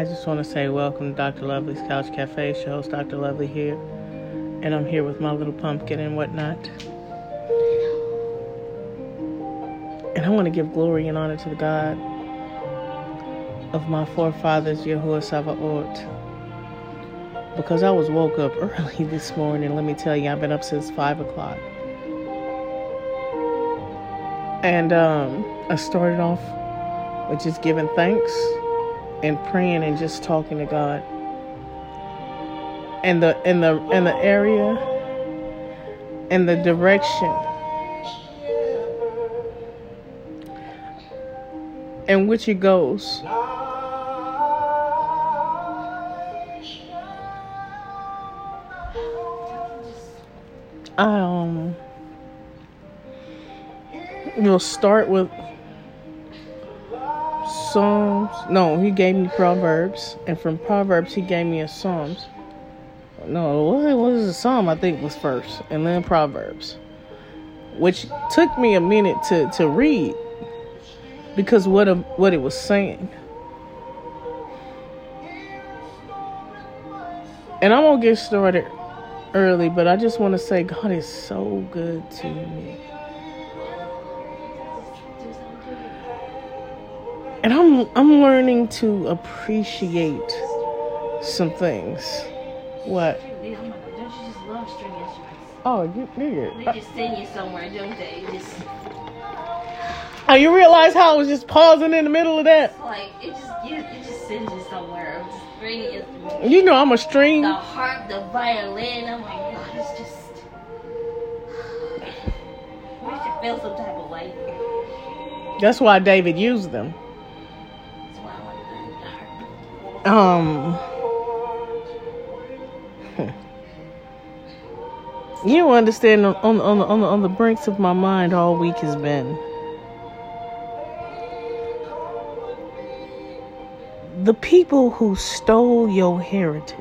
I just want to say welcome to Dr. Lovely's Couch Cafe. It's host, Dr. Lovely here. And I'm here with my little pumpkin and whatnot. And I want to give glory and honor to the God of my forefathers, Yahuwah Sabaoth. Because I was woke up early this morning. Let me tell you, I've been up since 5 o'clock. And um, I started off with just giving thanks and praying and just talking to God. And the in the in the area and the direction in which it goes. Um, we'll start with Psalms. No, he gave me Proverbs, and from Proverbs he gave me a Psalms. No, what was the Psalm? I think was first, and then Proverbs, which took me a minute to to read because what a, what it was saying. And I'm gonna get started early, but I just want to say God is so good to me. And I'm I'm learning to appreciate some things. What? Don't you just love string instruments? Oh, you nigga. They just send you somewhere, don't they? Just Oh, you realize how I was just pausing in the middle of that? it's like it just gives it just sends you somewhere. Just string instruments. You know I'm a string. The harp, the violin. Oh my god, it's just. I should feel some type of way. That's why David used them. Um. You don't understand on on on the, on the on the brinks of my mind all week has been the people who stole your heritage.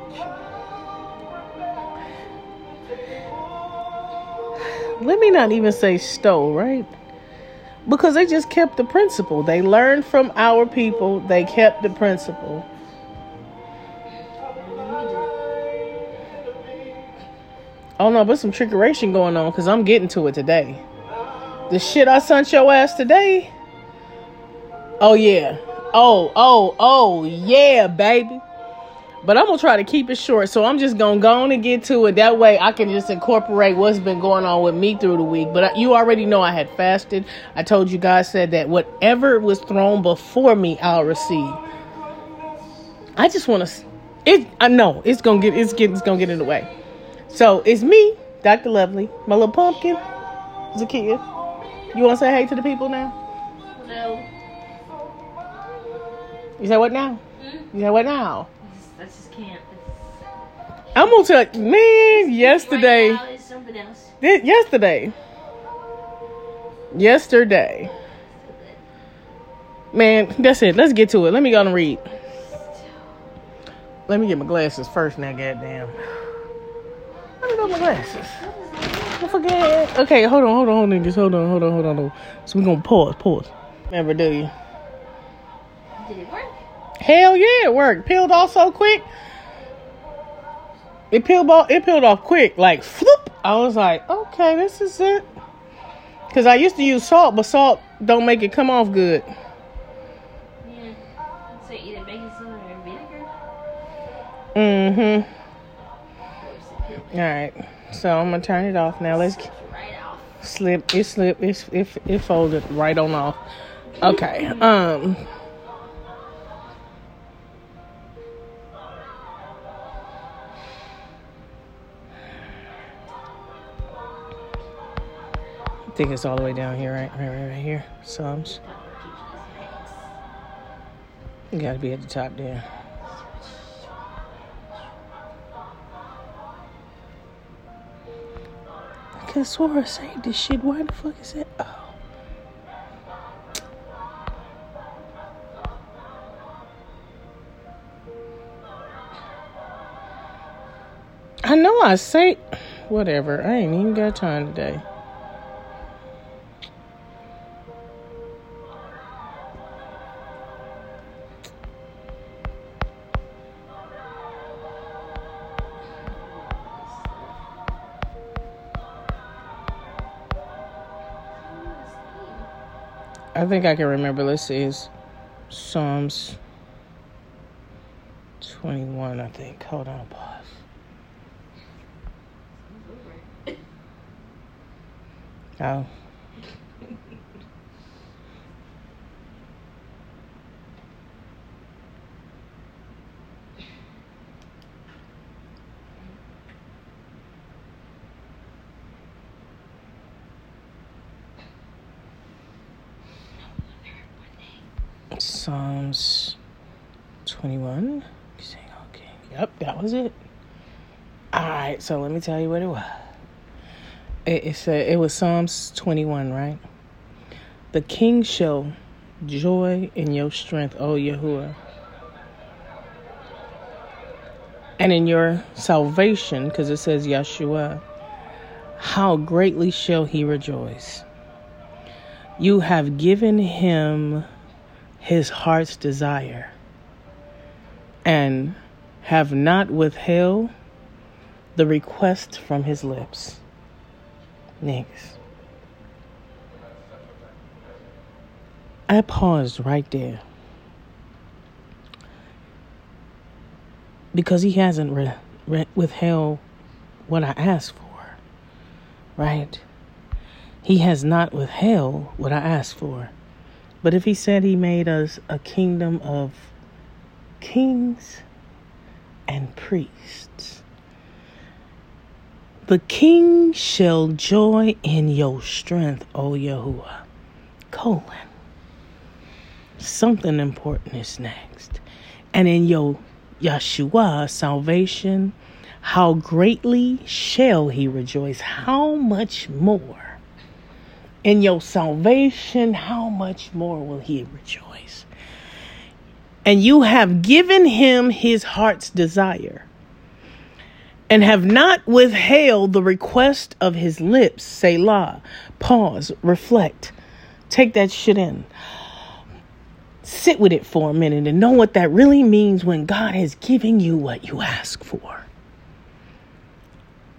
Let me not even say stole, right? Because they just kept the principle. They learned from our people. They kept the principle. Oh no, but some trickeration going on because I'm getting to it today. The shit I sent your ass today. Oh yeah. Oh, oh, oh, yeah, baby. But I'm gonna try to keep it short, so I'm just gonna go on and get to it. That way, I can just incorporate what's been going on with me through the week. But you already know I had fasted. I told you guys said that whatever was thrown before me, I'll receive. I just want to. It. I know it's gonna get. It's getting. It's gonna get in the way. So it's me, Dr. Lovely, my little pumpkin, Zakia. You want to say hey to the people now? No. You say what now? Hmm? You say what now? I just, I just can't. It's, I'm gonna tell you, man. Yesterday, Right something else. Th- yesterday, yesterday, man. That's it. Let's get to it. Let me go and read. Let me get my glasses first. Now, goddamn. Let me go my glasses. I forget. Okay, hold on, hold on, hold on, niggas. Hold on, hold on, hold on. hold on. So we gonna pause, pause. Never do you? Did it work? Hell yeah, it worked. Peeled off so quick. It peeled off. It peeled off quick, like floop. I was like, okay, this is it. Cause I used to use salt, but salt don't make it come off good. Yeah. So either baking soda or vinegar. Mm-hmm. Of course, it All right. So I'm gonna turn it off now. Let's peeled right off. slip. It slip. It it, it folded right on off. Okay. Um. I think it's all the way down here, right? Right, right, right here. Psalms. You gotta be at the top there. Could have swore I saved this shit. Why the fuck is it? Oh. I know I say whatever. I ain't even got time today. I think I can remember. Let's see. It's Psalms 21, I think. Hold on, pause. Oh. Psalms 21. Okay. Yep, that was it. All right, so let me tell you what it was. It, it said it was Psalms 21, right? The king shall joy in your strength, O Yahuwah. And in your salvation, because it says Yeshua, how greatly shall he rejoice. You have given him his heart's desire and have not withheld the request from his lips. Next. I paused right there because he hasn't re- re- withheld what I asked for, right? He has not withheld what I asked for. But if he said he made us a kingdom of kings and priests, the king shall joy in your strength, O Yahuwah. Colon. Something important is next. And in your Yeshua salvation, how greatly shall he rejoice? How much more? In your salvation, how much more will he rejoice? And you have given him his heart's desire and have not withheld the request of his lips. Selah. Pause, reflect, take that shit in. Sit with it for a minute and know what that really means when God has given you what you ask for.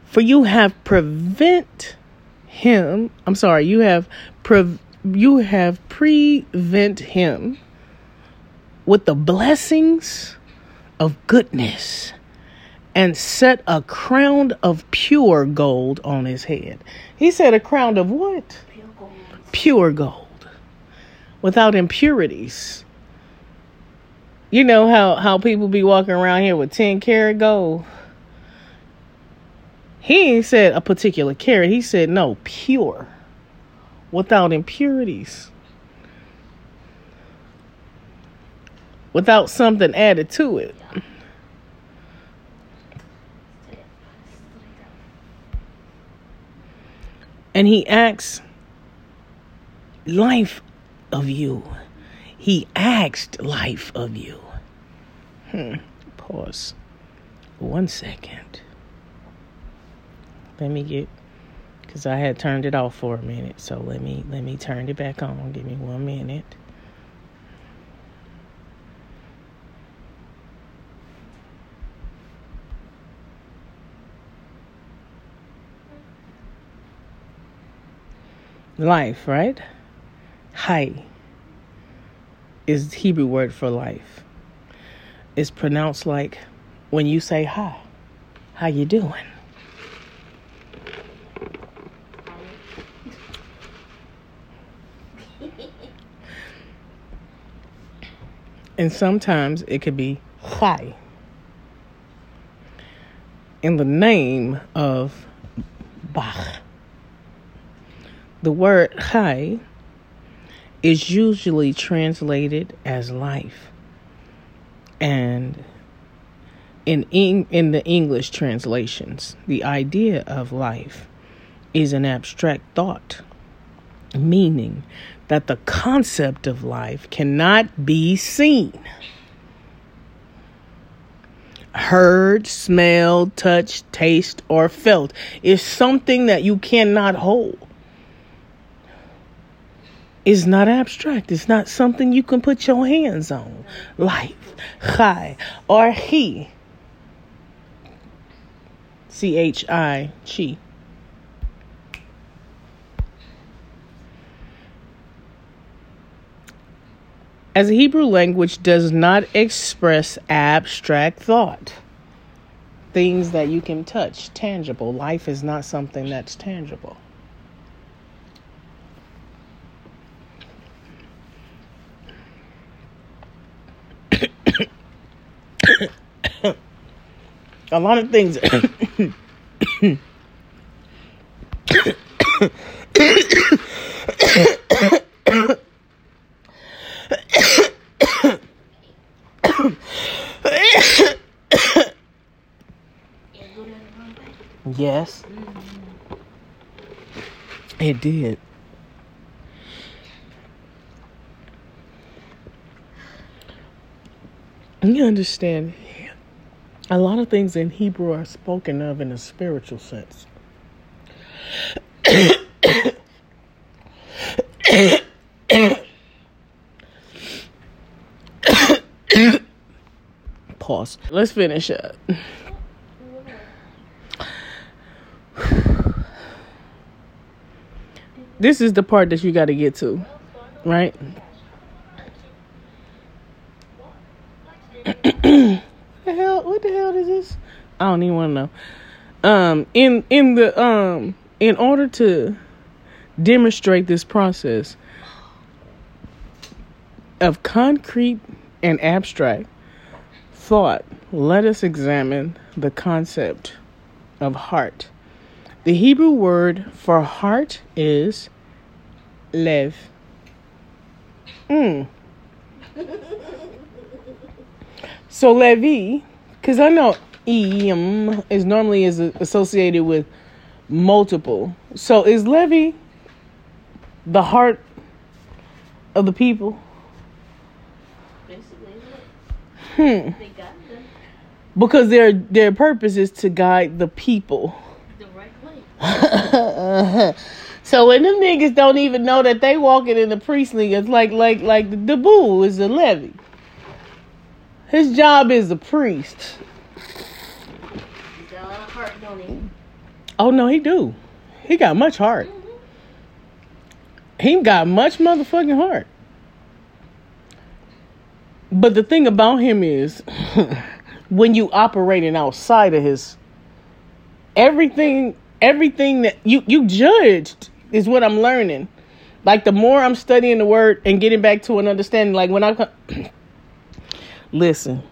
For you have prevent him, I'm sorry, you have you have prevent him with the blessings of goodness and set a crown of pure gold on his head. He said a crown of what? Pure gold. Pure gold. Without impurities. You know how how people be walking around here with 10 karat gold? He ain't said a particular karat. He said no, pure, without impurities, without something added to it. And he asks life of you. He asked life of you. Hmm. Pause. One second. Let me get because I had turned it off for a minute. So let me let me turn it back on. Give me one minute. Life, right? Hi is the Hebrew word for life. It's pronounced like when you say hi. How you doing? And sometimes it could be Chai. In the name of Bach. The word Chai is usually translated as life. And in in the English translations, the idea of life is an abstract thought, meaning that the concept of life cannot be seen, heard, smelled, touched, taste, or felt. It's something that you cannot hold. It's not abstract. It's not something you can put your hands on. Life, chai, or he. C H I, chi. As Hebrew language does not express abstract thought. Things that you can touch, tangible. Life is not something that's tangible. a lot of things Yeah, go down the wrong way. Yes. It did. You understand a lot of things in hebrew are spoken of in a spiritual sense pause let's finish up this is the part that you got to get to, right? the hell? What the hell is this? I don't even want to know. Um, in in the um, in order to demonstrate this process of concrete and abstract thought, let us examine the concept of heart. The Hebrew word for heart is lev. Mm. So Levi, because I know em is normally is associated with multiple. So is Levi the heart of the people? Basically, Hmm. they them Because their their purpose is to guide the people. the right way. so when them niggas don't even know that they walking in the priestly, it's like like like the, the boo is the levy. His job is a priest. He's got a lot of heart. Oh no, he do. He got much heart. He got much motherfucking heart. But the thing about him is, when you operating outside of his everything, everything that you you judged is what I'm learning. Like the more I'm studying the word and getting back to an understanding, like when I listen,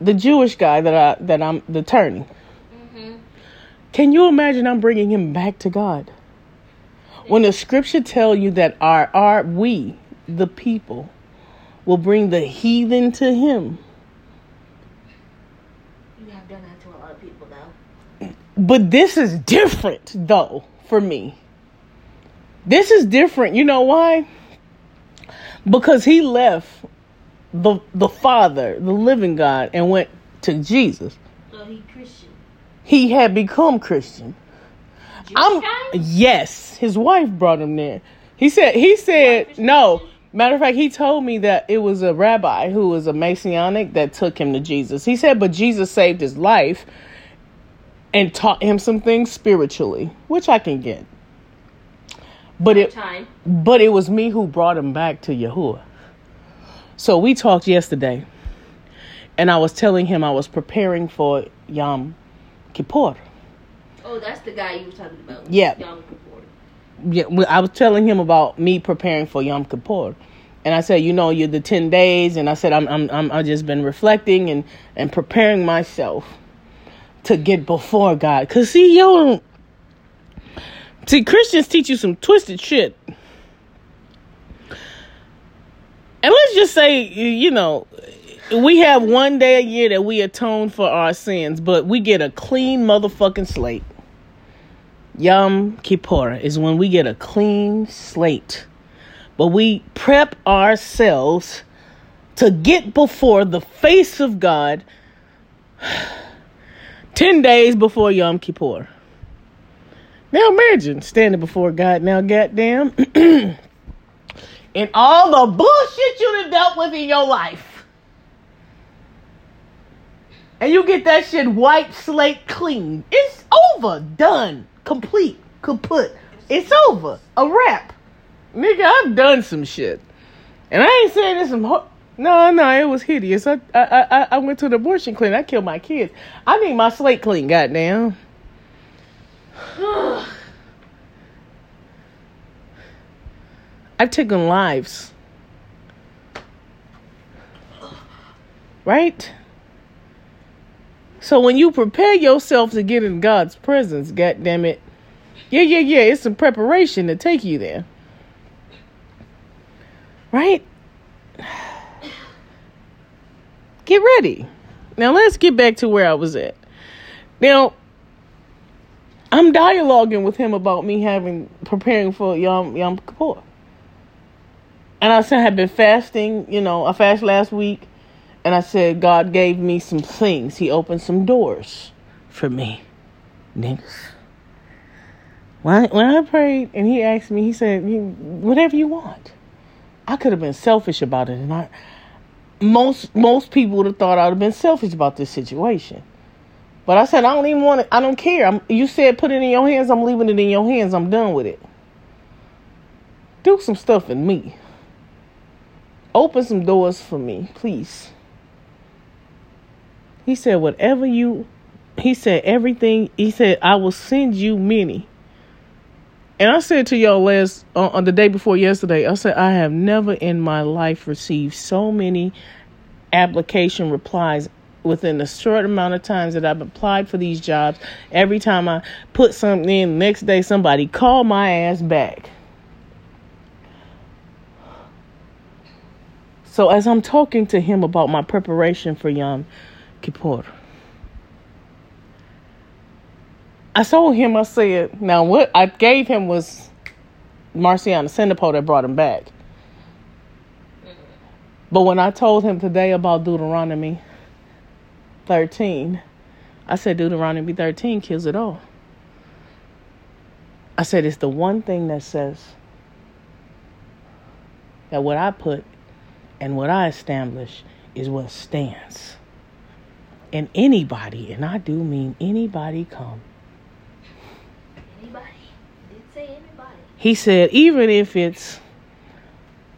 the Jewish guy that I that I'm the attorney. Mm-hmm. Can you imagine I'm bringing him back to God? When the scripture tell you that our our we, the people, will bring the heathen to him. You have done that to a lot of people, though. But this is different though for me. This is different. You know why? Because he left the the Father, the living God, and went to Jesus. So he Christian. He had become Christian. Jewish I'm guy? yes. His wife brought him there. He said he said no. Matter of fact, he told me that it was a rabbi who was a Messianic that took him to Jesus. He said, but Jesus saved his life and taught him some things spiritually, which I can get. But it time. but it was me who brought him back to Yahuwah. So we talked yesterday, and I was telling him I was preparing for Yom Kippur. Oh, that's the guy you were talking about. Yeah. Yom Kippur. I was telling him about me preparing for Yom Kippur, and I said, you know, you're the ten days, and I said I'm I'm I'm I just been reflecting and and preparing myself to get before God. Cause see, yo, see, Christians teach you some twisted shit, and let's just say, you know. We have one day a year that we atone for our sins, but we get a clean motherfucking slate. Yom Kippur is when we get a clean slate. But we prep ourselves to get before the face of God 10 days before Yom Kippur. Now imagine standing before God now, goddamn, and all the bullshit you done dealt with in your life. And you get that shit white slate clean. It's over, done, complete, kaput. It's over, a wrap. Nigga, I've done some shit. And I ain't saying this some. Ho- no, no, it was hideous. I, I, I, I went to the abortion clinic. I killed my kids. I need my slate clean. Goddamn. I've taken lives. Right? So when you prepare yourself to get in God's presence, God damn it, yeah, yeah, yeah, it's some preparation to take you there. Right? Get ready. Now let's get back to where I was at. Now, I'm dialoguing with him about me having preparing for Yom Yom Kippur. And I said I had been fasting, you know, I fasted last week, and I said God gave me some things. He opened some doors for me. Niggas. When I, when I prayed and he asked me, he said, whatever you want. I could have been selfish about it, and I most most people would have thought I'd have been selfish about this situation. But I said I don't even want it. I don't care. I'm, you said put it in your hands. I'm leaving it in your hands. I'm done with it. Do some stuff in me. Open some doors for me, please. He said whatever you. He said everything. He said I will send you many. And I said to y'all last uh, on the day before yesterday, I said I have never in my life received so many application replies within a short amount of times that I've applied for these jobs. Every time I put something in, next day somebody called my ass back. So as I'm talking to him about my preparation for Yom Kippur, I told him, I said, now what I gave him was Marciana Sendipo that brought him back. But when I told him today about Deuteronomy 13, I said Deuteronomy 13 kills it all. I said it's the one thing that says that what I put and what I establish is what stands. And anybody, and I do mean anybody come anybody He said, even if it's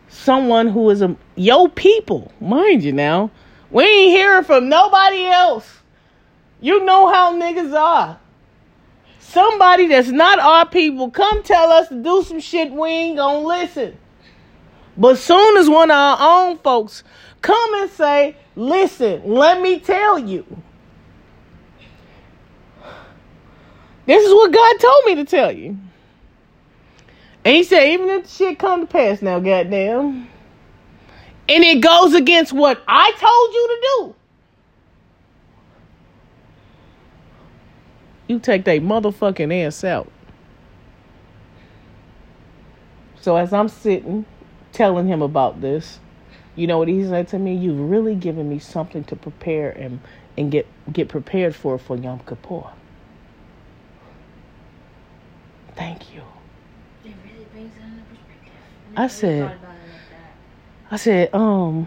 someone who is a yo people, mind you now, we ain't hearing from nobody else. You know how niggas are. Somebody that's not our people come tell us to do some shit, we ain't gonna listen. But soon as one of our own folks come and say, listen, let me tell you. This is what God told me to tell you. And he said, even if the shit come to pass now, goddamn, and it goes against what I told you to do, you take that motherfucking ass out. So as I'm sitting telling him about this, you know what he said to me? You've really given me something to prepare and and get get prepared for for Yom Kippur. Thank you. It really brings it into perspective. I said, I said, um,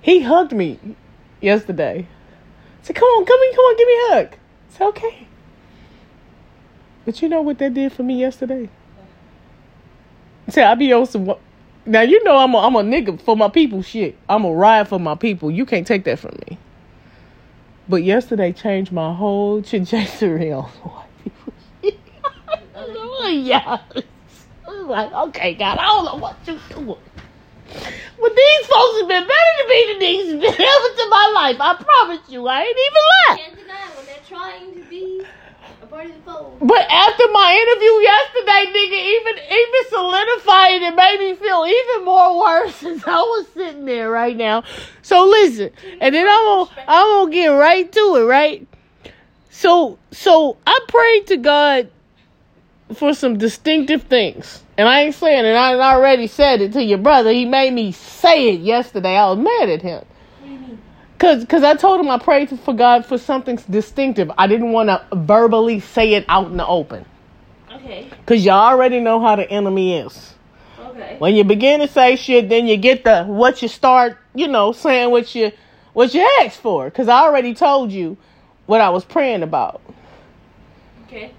he hugged me yesterday. I said, come on, come in, come on, give me a hug. I said, okay. But you know what that did for me yesterday? I said, I be on some. Now you know I'm a, I'm a nigga for my people. Shit, I'm a ride for my people. You can't take that from me. But yesterday changed my whole trajectory on white people. yeah like, I was like, okay, God, I don't know what you doing. But these folks have been better to me than these been ever to my life. I promise you, I ain't even lying. Can't deny when they're trying to be But after my interview yesterday, nigga, even even solidified it made me feel even more worse as I was sitting there right now. So listen, and then I'm gonna I'm gonna get right to it, right? So so I prayed to God for some distinctive things. And I ain't saying it. I already said it to your brother. He made me say it yesterday. I was mad at him. Cause, Cause I told him I prayed for God for something distinctive. I didn't want to verbally say it out in the open. Okay. Cause you already know how the enemy is. Okay. When you begin to say shit, then you get the what you start, you know, saying what you what you asked for. Cause I already told you what I was praying about. Okay.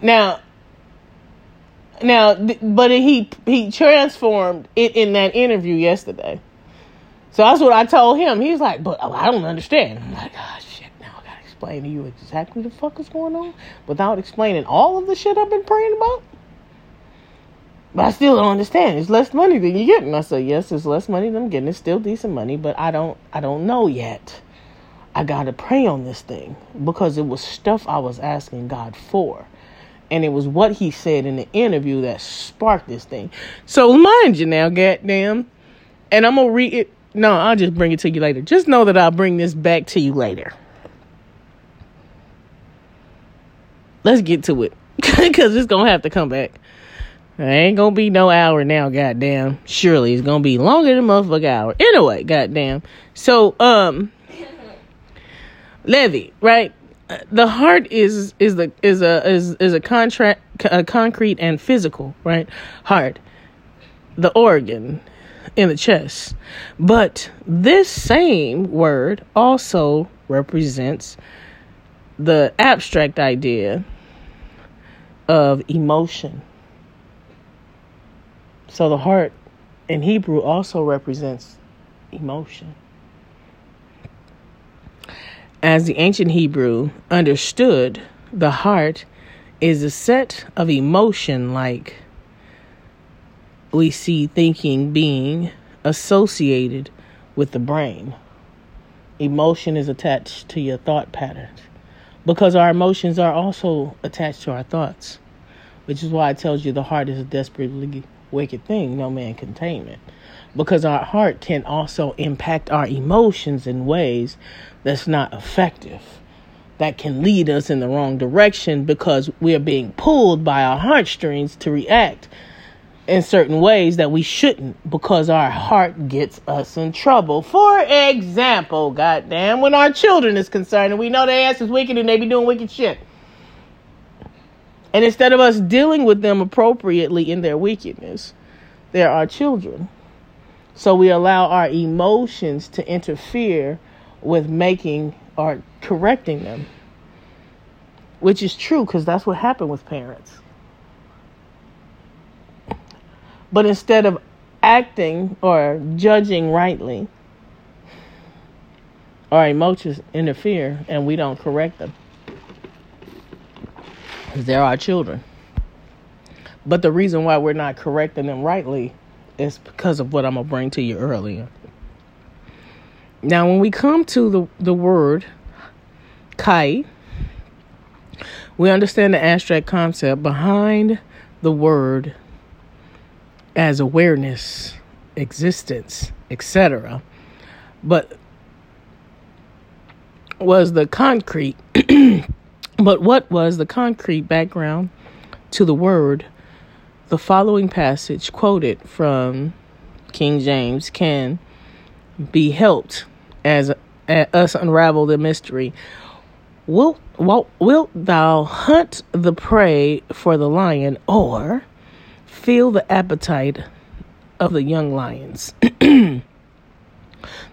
Now, Now, but he he transformed it in that interview yesterday. So that's what I told him. He's like, but oh, I don't understand. I'm like, ah, shit. Now I gotta explain to you exactly the fuck is going on without explaining all of the shit I've been praying about. But I still don't understand. It's less money than you're getting. I said, yes, it's less money than I'm getting. It's still decent money, but I don't I don't know yet. I gotta pray on this thing because it was stuff I was asking God for. And it was what he said in the interview that sparked this thing. So mind you now, goddamn. And I'm gonna read it. No, I'll just bring it to you later. Just know that I'll bring this back to you later. Let's get to it. Cause it's gonna have to come back. It ain't gonna be no hour now, goddamn. Surely it's gonna be longer than a motherfucker hour. Anyway, goddamn. So, um, Levy, right? The heart is is the is a is is a contract a concrete and physical, right? Heart, the organ in the chest. But this same word also represents the abstract idea of emotion. So the heart in Hebrew also represents emotion. As the ancient Hebrew understood, the heart is a set of emotion like we see thinking being associated with the brain. Emotion is attached to your thought patterns because our emotions are also attached to our thoughts, which is why it tells you the heart is a desperately wicked thing, no man can tame it. Because our heart can also impact our emotions in ways that's not effective. That can lead us in the wrong direction because we are being pulled by our heartstrings to react in certain ways that we shouldn't because our heart gets us in trouble. For example, goddamn, when our children is concerned and we know their ass is wicked and they be doing wicked shit. And instead of us dealing with them appropriately in their wickedness, they're our children. So we allow our emotions to interfere with making or correcting them, which is true because that's what happened with parents. But instead of acting or judging rightly, our emotions interfere and we don't correct them. Because they're our children. But the reason why we're not correcting them rightly is because of what I'm going to bring to you earlier. Now, when we come to the, the word chai, we understand the abstract concept behind the word as awareness, existence, etc. But was the concrete but what was the concrete background to the word? The following passage quoted from King James can be helped as uh, us unravel the mystery. Wilt, wilt, wilt thou hunt the prey for the lion, or feel the appetite of the young lions? the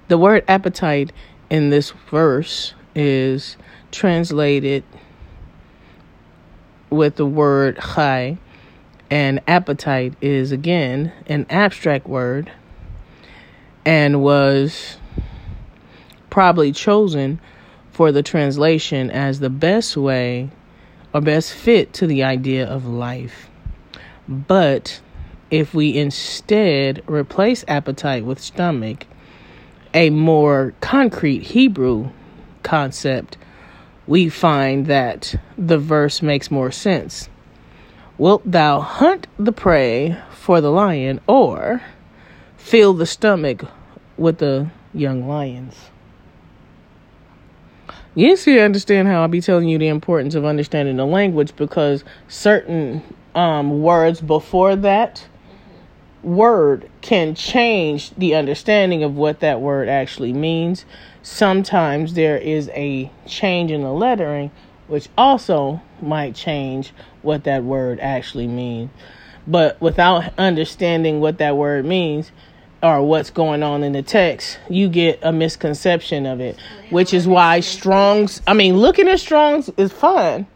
word appetite in this verse is translated with the word chai, and appetite is again an abstract word and was probably chosen for the translation as the best way or best fit to the idea of life. But if we instead replace appetite with stomach, a more concrete Hebrew concept, we find that the verse makes more sense. Wilt thou hunt the prey for the lion, or fill the stomach with the young lions? Yes, you understand how I'll be telling you the importance of understanding the language because certain um, words before that word can change the understanding of what that word actually means. Sometimes there is a change in the lettering, which also might change what that word actually means. But without understanding what that word means, or what's going on in the text, you get a misconception of it, which is why Strong's, I mean, looking at Strong's is fine,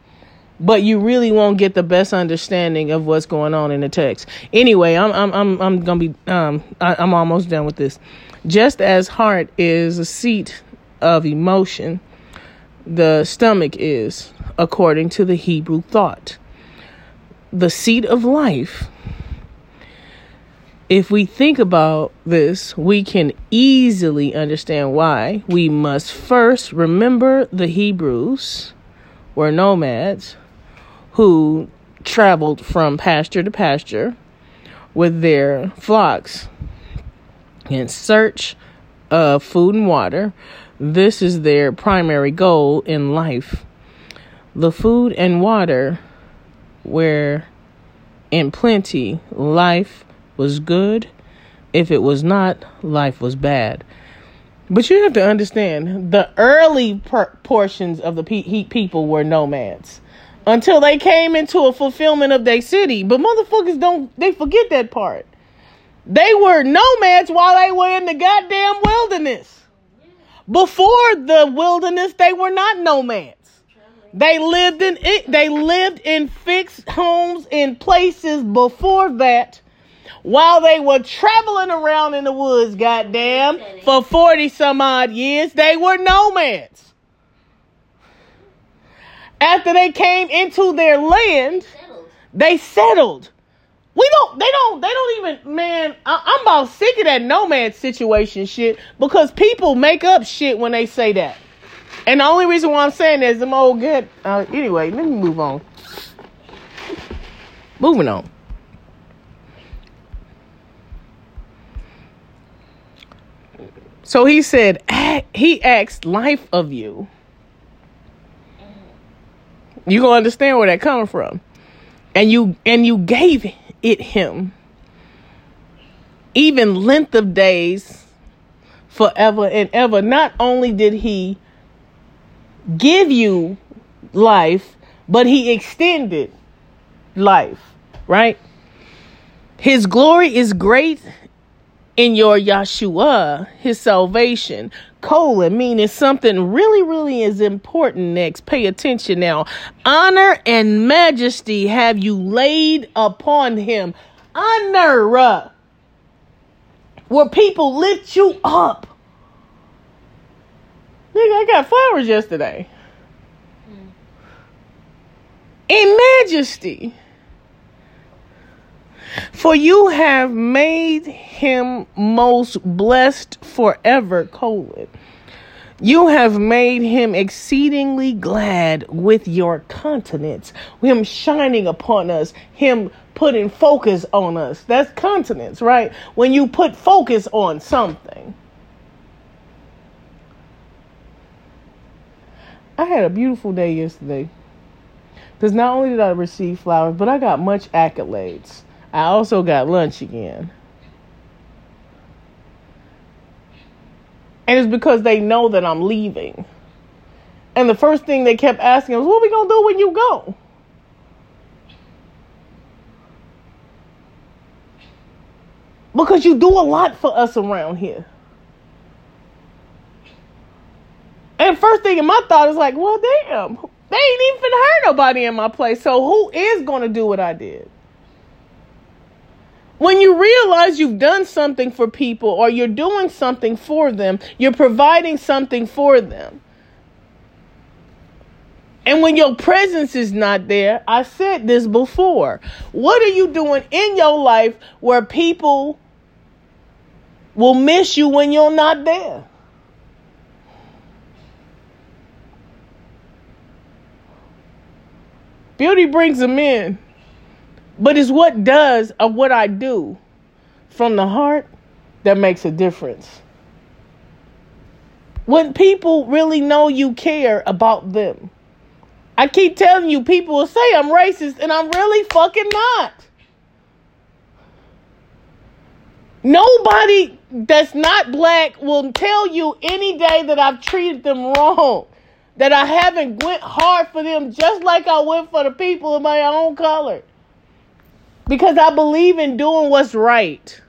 but you really won't get the best understanding of what's going on in the text. Anyway, I'm I'm I'm I'm gonna be um I, I'm almost done with this. Just as heart is a seat of emotion, the stomach is, according to the Hebrew thought. The seat of life. If we think about this, we can easily understand why we must first remember the Hebrews were nomads who traveled from pasture to pasture with their flocks in search of food and water. This is their primary goal in life. The food and water were in plenty. Life was good. If it was not, life was bad. But you have to understand the early per- portions of the pe- people were nomads until they came into a fulfillment of their city. But motherfuckers don't they forget that part. They were nomads while they were in the goddamn wilderness. Before the wilderness, they were not nomads. They lived in it. They lived in fixed homes in places before that, while they were traveling around in the woods. Goddamn, for forty some odd years, they were nomads after they came into their land, settled. they settled. We don't, they don't, they don't even, man, I, am about sick of that nomad situation shit because people make up shit when they say that. And the only reason why I'm saying that is I'm old good. Uh, anyway, let me move on. Moving on. So he said, he asked life of you you gonna understand where that coming from. And you and you gave it him. Even length of days forever and ever. Not only did he give you life, but he extended life, right? His glory is great in your Yeshua, his salvation. Colon, meaning something really, really is important next. Pay attention now. Honor and majesty have you laid upon him. Honor. Where people lift you up. Nigga, I got flowers yesterday. Mm. In majesty. For you have made him most blessed forever, colon. You have made him exceedingly glad with your countenance, him shining upon us, him putting focus on us. That's countenance, right? When you put focus on something. I had a beautiful day yesterday. Because not only did I receive flowers, but I got much accolades. I also got lunch again. And it's because they know that I'm leaving. And the first thing they kept asking was, What are we going to do when you go? Because you do a lot for us around here. And first thing in my thought is like, well, damn, they ain't even hurt nobody in my place. So who is going to do what I did? When you realize you've done something for people or you're doing something for them, you're providing something for them. And when your presence is not there, I said this before. What are you doing in your life where people will miss you when you're not there? Beauty brings them in. But it's what does of what I do from the heart that makes a difference. When people really know you care about them. I keep telling you, people will say I'm racist, and I'm really fucking not. Nobody that's not black will tell you any day that I've treated them wrong. That I haven't went hard for them just like I went for the people of my own color. Because I believe in doing what's right.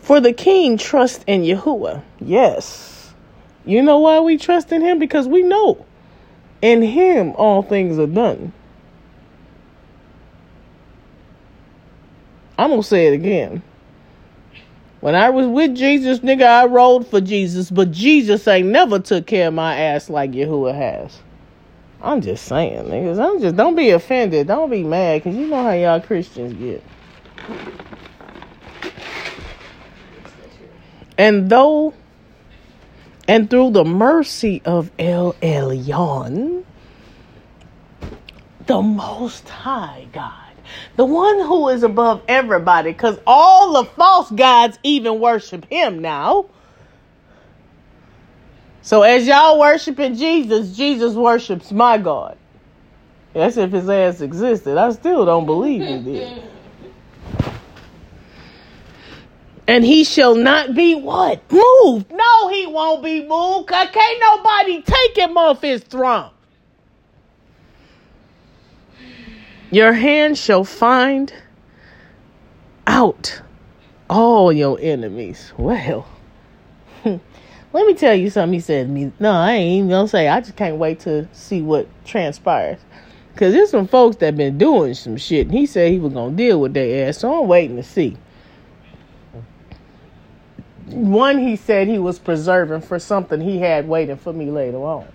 For the king trust in Yahuwah. Yes. You know why we trust in him? Because we know in him all things are done. I'm going to say it again. When I was with Jesus, nigga, I rode for Jesus, but Jesus ain't never took care of my ass like Yahuwah has. I'm just saying, niggas. I'm just don't be offended. Don't be mad, cause you know how y'all Christians get. And though, and through the mercy of El Elyon, the Most High God, the one who is above everybody, because all the false gods even worship him now. So as y'all worshiping Jesus, Jesus worships my God. That's if his ass existed. I still don't believe he did. And he shall not be what? Moved. No, he won't be moved. Can't nobody take him off his throne. Your hand shall find out all your enemies. Well, let me tell you something he said me. No, I ain't even gonna say. I just can't wait to see what transpires. Cause there's some folks that been doing some shit. And he said he was gonna deal with their ass. So I'm waiting to see. One he said he was preserving for something he had waiting for me later on.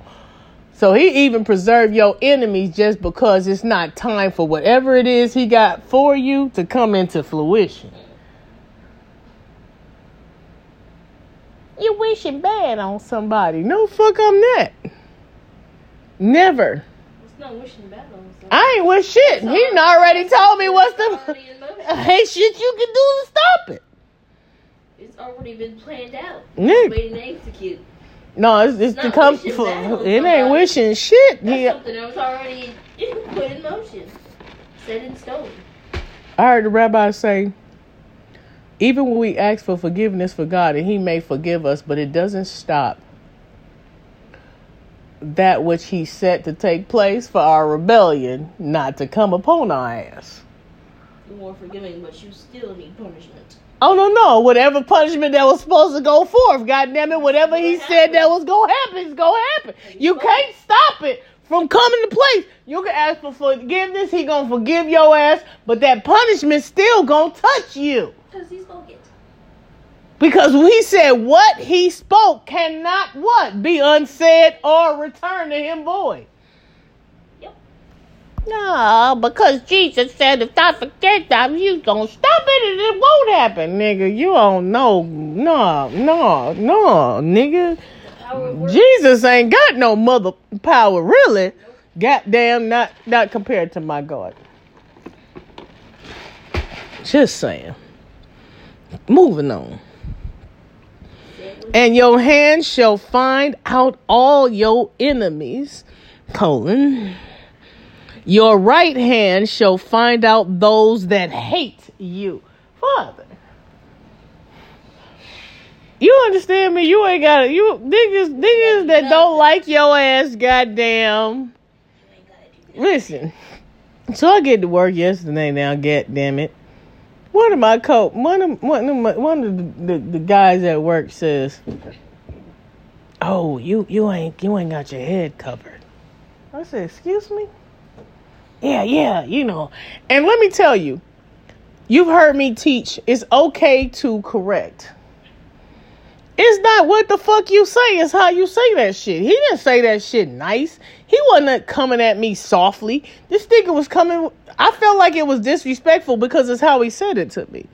So he even preserved your enemies just because it's not time for whatever it is he got for you to come into fruition. You wishing bad on somebody. No fuck I'm not. Never. It's not wishing bad on somebody. I ain't with shit. He already told me what's the Already in motion. ain't shit you can do to stop it. It's already been planned out. Nick. Waiting to execute. No, it's, it's come. wishing For, bad on it ain't wishing shit. That's He, something that was already put in motion. Set in stone. I heard the rabbi say, even when we ask for forgiveness for God, and He may forgive us, but it doesn't stop that which He set to take place for our rebellion not to come upon our ass. You're more forgiving, but you still need punishment. Oh no, no! Whatever punishment that was supposed to go forth, God damn it! Whatever He said that was gonna happen is gonna happen. You can't stop it from coming to place. You can ask for forgiveness; He gonna forgive your ass, but that punishment still gonna touch you. Because he's gonna get. Because we said what he spoke cannot what be unsaid or return to him void. No, because Jesus said if I forget that, you gonna stop it and it won't happen, nigga. You don't know. No, no, no, nigga. Jesus ain't got no mother power, really. Goddamn, not not compared to my God. Just saying. Moving on. And your hand shall find out all your enemies, colon. Your right hand shall find out those that hate you. Father. You understand me? You ain't got. You niggas, niggas that don't like your ass, goddamn. Listen. So I get to work yesterday. Now, god damn it. One of my co one of one of my, one of the, the, the guys at work says, "Oh, you you ain't you ain't got your head covered." I said, "Excuse me." Yeah, yeah, you know. And let me tell you, you've heard me teach. It's okay to correct. It's not what the fuck you say, it's how you say that shit. He didn't say that shit nice. He wasn't coming at me softly. This nigga was coming. I felt like it was disrespectful because it's how he said it to me.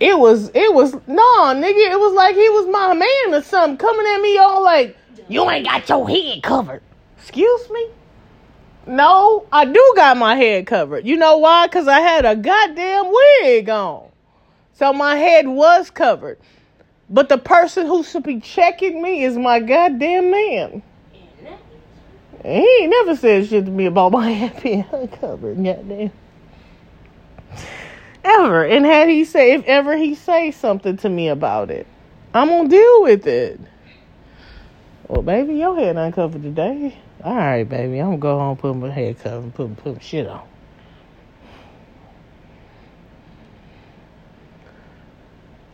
It was, it was, no, nigga, it was like he was my man or something, coming at me all like, you ain't got your head covered. Excuse me? No, I do got my head covered. You know why? Because I had a goddamn wig on. So my head was covered. But the person who should be checking me is my goddamn man. And he ain't never said shit to me about my head being uncovered, goddamn. Ever. And had he say if ever he say something to me about it, I'm gonna deal with it. Well, baby, your head uncovered today. All right, baby, I'm gonna go home, put my cover, and put put my shit on.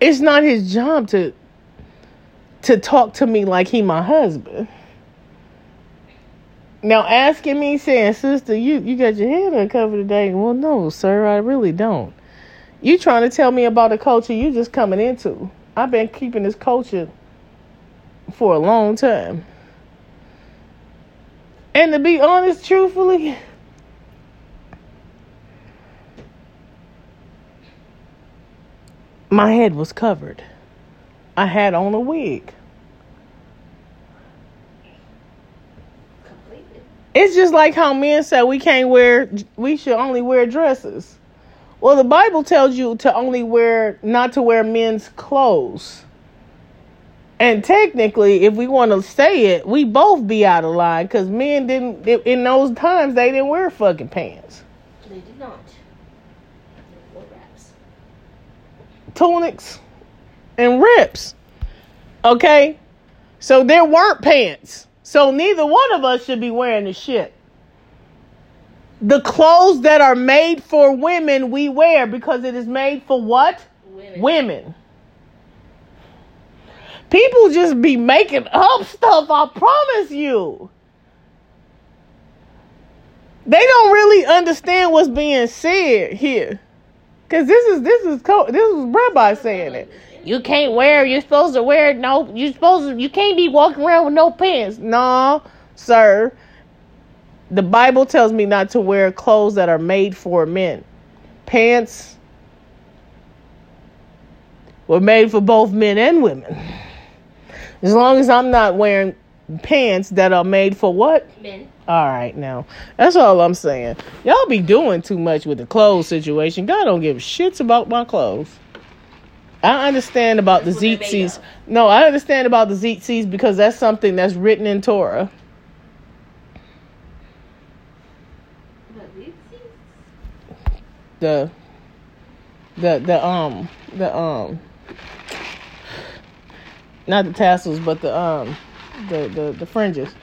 it's not his job to to talk to me like he my husband. Now asking me saying, sister, you, you got your head uncovered today. Well, no, sir, I really don't. You trying to tell me about a culture you just coming into. I've been keeping this culture for a long time. And to be honest, truthfully, my head was covered. I had on a wig. Completely. It's just like how men say we can't wear, we should only wear dresses. Well, the Bible tells you to only wear, not to wear men's clothes. And technically, if we want to say it, we both be out of line because men didn't, in those times, they didn't wear fucking pants. They did not. They wore wraps. tunics and rips. Okay? So there weren't pants. So neither one of us should be wearing the shit. The clothes that are made for women, we wear because it is made for what? Women. Women. People just be making up stuff, I promise you. They don't really understand what's being said here. Cause this is this is co- this is Rabbi saying it. You can't wear. You're supposed to wear no. You supposed to. You can't be walking around with no pants. No, sir. The Bible tells me not to wear clothes that are made for men. Pants were made for both men and women. As long as I'm not wearing pants that are made for what? Men. All right, now that's all I'm saying. Y'all be doing too much with the clothes situation. God don't give shits about my clothes. I understand about That's the what they're made tzitzis. No, I understand about the tzitzis because that's something that's written in Torah. But we see. The, the, the um, the um, not the tassels, but the um, the the the fringes.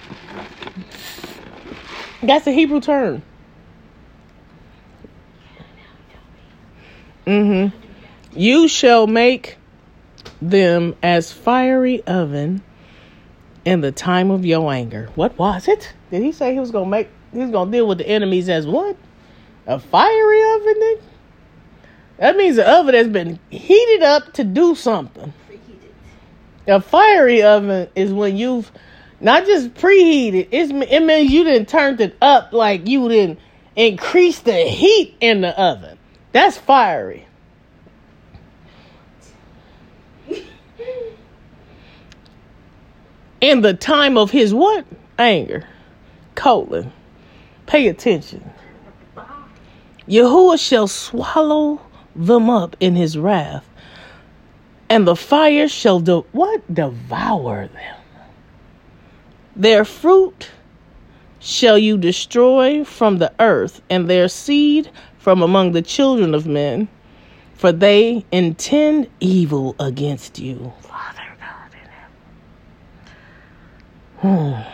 That's a Hebrew term. Mm-hmm. You shall make them as fiery oven in the time of your anger. What was it? Did he say he was gonna make he was gonna deal with the enemies as what? A fiery oven? That means the oven has been heated up to do something. A fiery oven is when you've not just preheated. It's it means you didn't turned it up like you didn't increase the heat in the oven. That's fiery. In the time of his what? Anger. Colon. Pay attention. Yahuwah shall swallow them up in his wrath, and the fire shall de- what devour them. Their fruit shall you destroy from the earth, and their seed from among the children of men, for they intend evil against you. Father God in heaven. Hmm.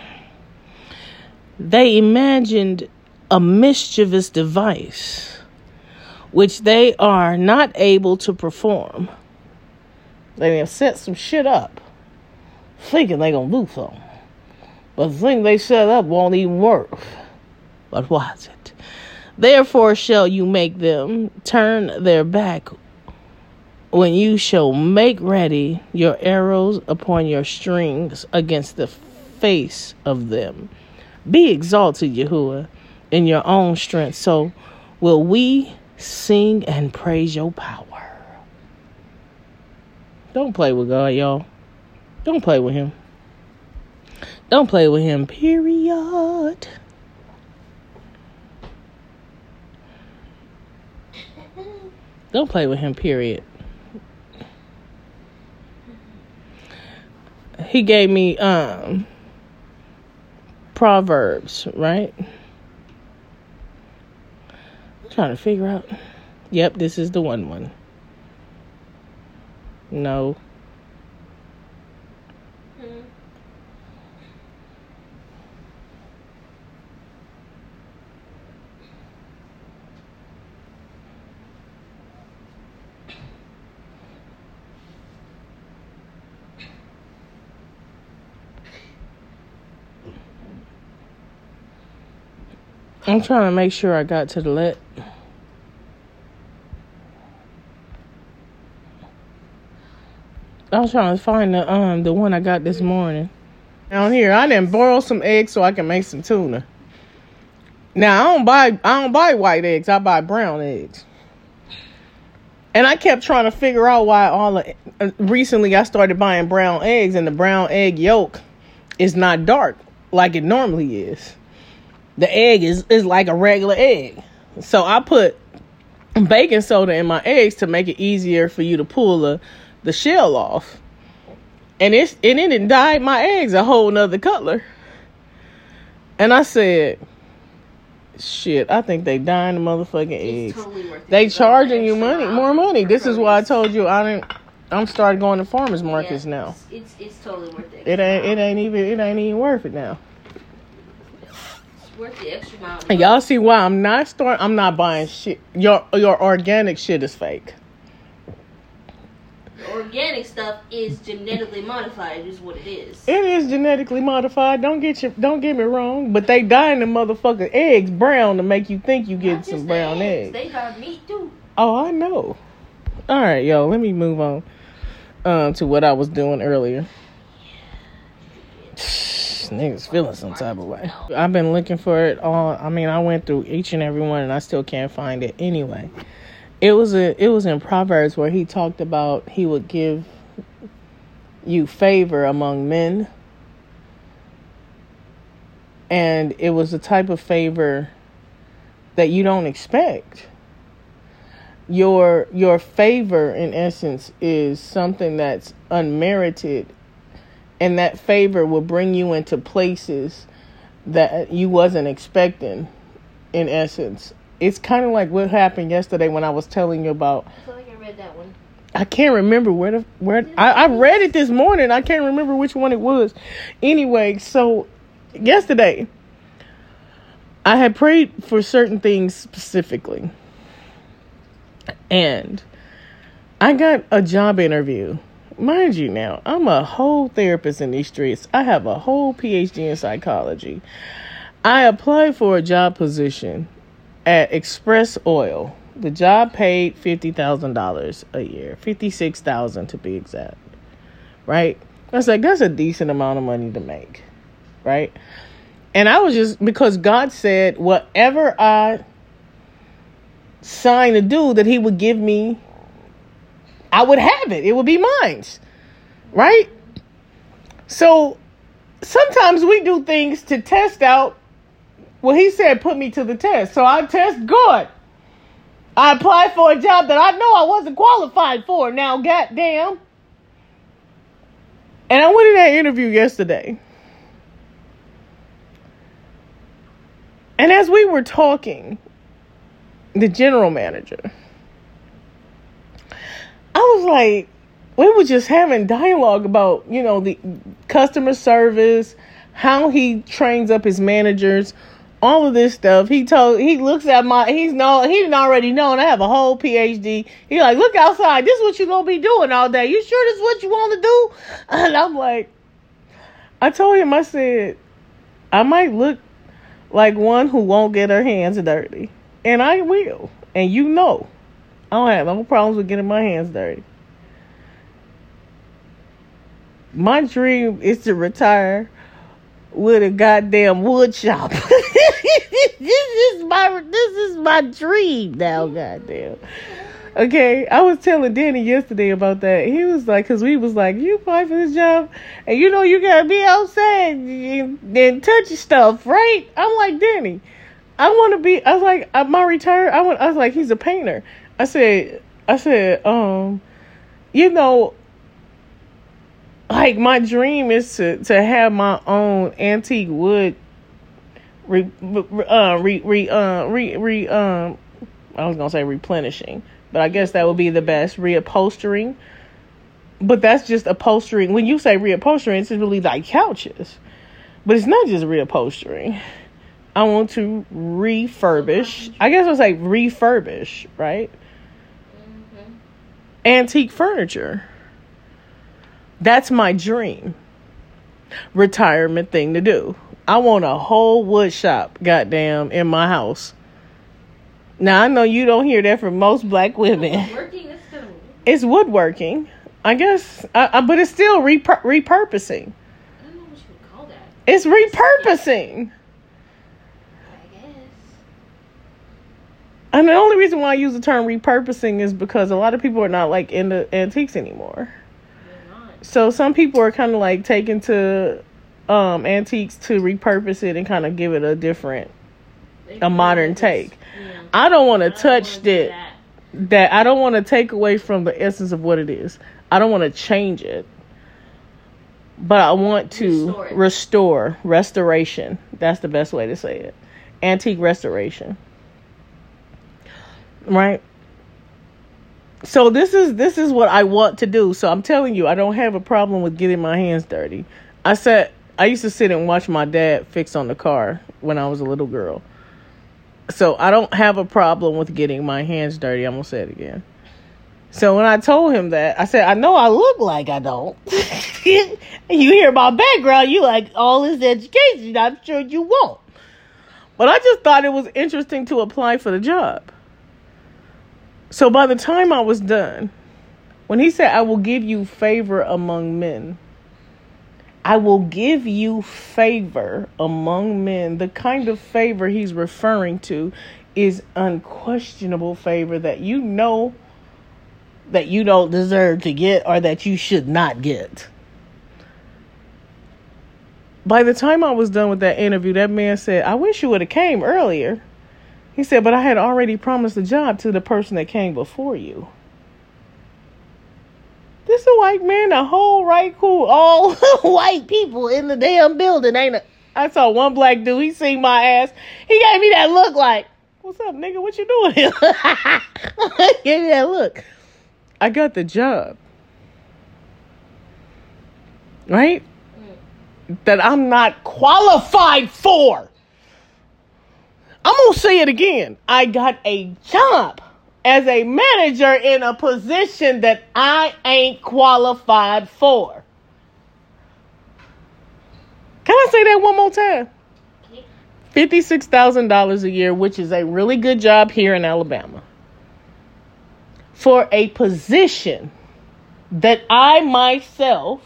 They imagined a mischievous device which they are not able to perform. They have set some shit up, thinking they gonna do something. But the thing they set up won't even work. But watch it. Therefore shall you make them turn their back when you shall make ready your arrows upon your strings against the face of them. Be exalted, Yahuwah, in your own strength. So will we sing and praise your power. Don't play with God, y'all. Don't play with him. Don't play with him, period. Don't play with him, period. He gave me um Proverbs, right? I'm trying to figure out. Yep, this is the one one. No. I'm trying to make sure I got to the let. I was trying to find the um the one I got this morning. Down here, I didn't boil some eggs so I can make some tuna. Now I don't buy I don't buy white eggs. I buy brown eggs. And I kept trying to figure out why all the, uh, recently I started buying brown eggs and the brown egg yolk is not dark like it normally is. The egg is is like a regular egg. So I put baking soda in my eggs to make it easier for you to pull the the shell off. And it's and it didn't dye my eggs a whole nother color. And I said, shit, I think they dying the motherfucking eggs. Totally worth. They charging you money, more money. This is why I told you I didn't. I'm starting going to farmers markets Yeah, now. It's, it's it's totally worth it. It ain't. It ain't even. It ain't even worth it now. It's worth the extra. And y'all see why I'm not starting. I'm not buying shit. Your your organic shit is fake. Organic stuff is genetically modified. Is what it is. It is genetically modified. Don't get you. Don't get me wrong. But they dyeing the motherfucking eggs brown to make you think you get some brown eggs, eggs. They got meat too. Oh, I know. All right, yo. Let me move on um, to what I was doing earlier. Niggas feeling some type of way. I've been looking for it all. I mean, I went through each and every one, and I still can't find it. Anyway, it was a. It was in Proverbs where he talked about he would give you favor among men, and it was a type of favor that you don't expect your your favor in essence is something that's unmerited and that favor will bring you into places that you wasn't expecting in essence it's kind of like what happened yesterday when i was telling you about I feel like I read that one. I can't remember where the where I, I read it this morning. I can't remember which one it was. Anyway, so yesterday I had prayed for certain things specifically. And I got a job interview. Mind you now, I'm a whole therapist in these streets. I have a whole PhD in psychology. I applied for a job position at Express Oil. The job paid fifty thousand dollars a year, fifty six thousand to be exact. Right? I was like, that's a decent amount of money to make, right? And I was just because God said whatever I sign to do, that He would give me, I would have it. It would be mine, right? So sometimes we do things to test out. Well, He said, put me to the test, so I test God. I applied for a job that I know I wasn't qualified for. Now, goddamn. And I went in that interview yesterday. And as we were talking, the general manager, I was like, we were just having dialogue about, you know, the customer service, how he trains up his managers, all of this stuff. He told he looks at my he's know he didn't already known I have a whole PhD. He like, look outside, this is what you gonna be doing all day. You sure this is what you wanna do? And I'm like I told him, I said, I might look like one who won't get her hands dirty. And I will. And you know. I don't have no problems with getting my hands dirty. My dream is to retire with a goddamn wood shop. this is my this is my dream now, goddamn. Okay, I was telling Danny yesterday about that. He was like, because we was like, you apply for this job, and you know you gotta be outside and, and touch stuff, right? I'm like, Danny, I want to be. I was like, uh, my retired. I want. I was like, he's a painter. I said, I said, um, you know, like my dream is to to have my own antique wood. Re, uh, re, re, uh, re, re, um, I was gonna say replenishing, but I guess that would be the best reupholstering. But that's just upholstering. When you say reupholstering, it's really like couches, but it's not just reupholstering. I want to refurbish. I guess I'll say refurbish, right? Mm-hmm. Antique furniture. That's my dream. Retirement thing to do. I want a whole wood shop, goddamn, in my house. Now I know you don't hear that from most black women. It's woodworking, I guess, I, I, but it's still repur- repurposing. I don't know what you would call that. It's repurposing. I guess. And the only reason why I use the term repurposing is because a lot of people are not like into antiques anymore. So some people are kind of like taking to um antiques to repurpose it and kind of give it a different a modern take. Yeah. I don't want to touch that. that. That I don't want to take away from the essence of what it is. I don't want to change it. But I want to Restore restore, restoration. That's the best way to say it. Antique restoration. Right? So this is this is what I want to do. So I'm telling you, I don't have a problem with getting my hands dirty. I said I used to sit and watch my dad fix on the car when I was a little girl. So I don't have a problem with getting my hands dirty. I'm gonna say it again. So when I told him that, I said, I know I look like I don't. you hear my background, you like all this education. I'm sure you won't. But I just thought it was interesting to apply for the job. So by the time I was done, when he said, I will give you favor among men, I will give you favor among men. The kind of favor he's referring to is unquestionable favor that you know that you don't deserve to get or that you should not get. By the time I was done with that interview, that man said, I wish you would have came earlier. He said, but I had already promised the job to the person that came before you. This a white man, a whole right cool, all white people in the damn building, ain't it? I saw one black dude, he seen my ass. He gave me that look like, What's up, nigga? What you doing here? gave me that look. I got the job. Right? Mm. That I'm not qualified for. I'm going to say it again. I got a job as a manager in a position that I ain't qualified for. Can I say that one more time? $56,000 a year, which is a really good job here in Alabama. For a position that I myself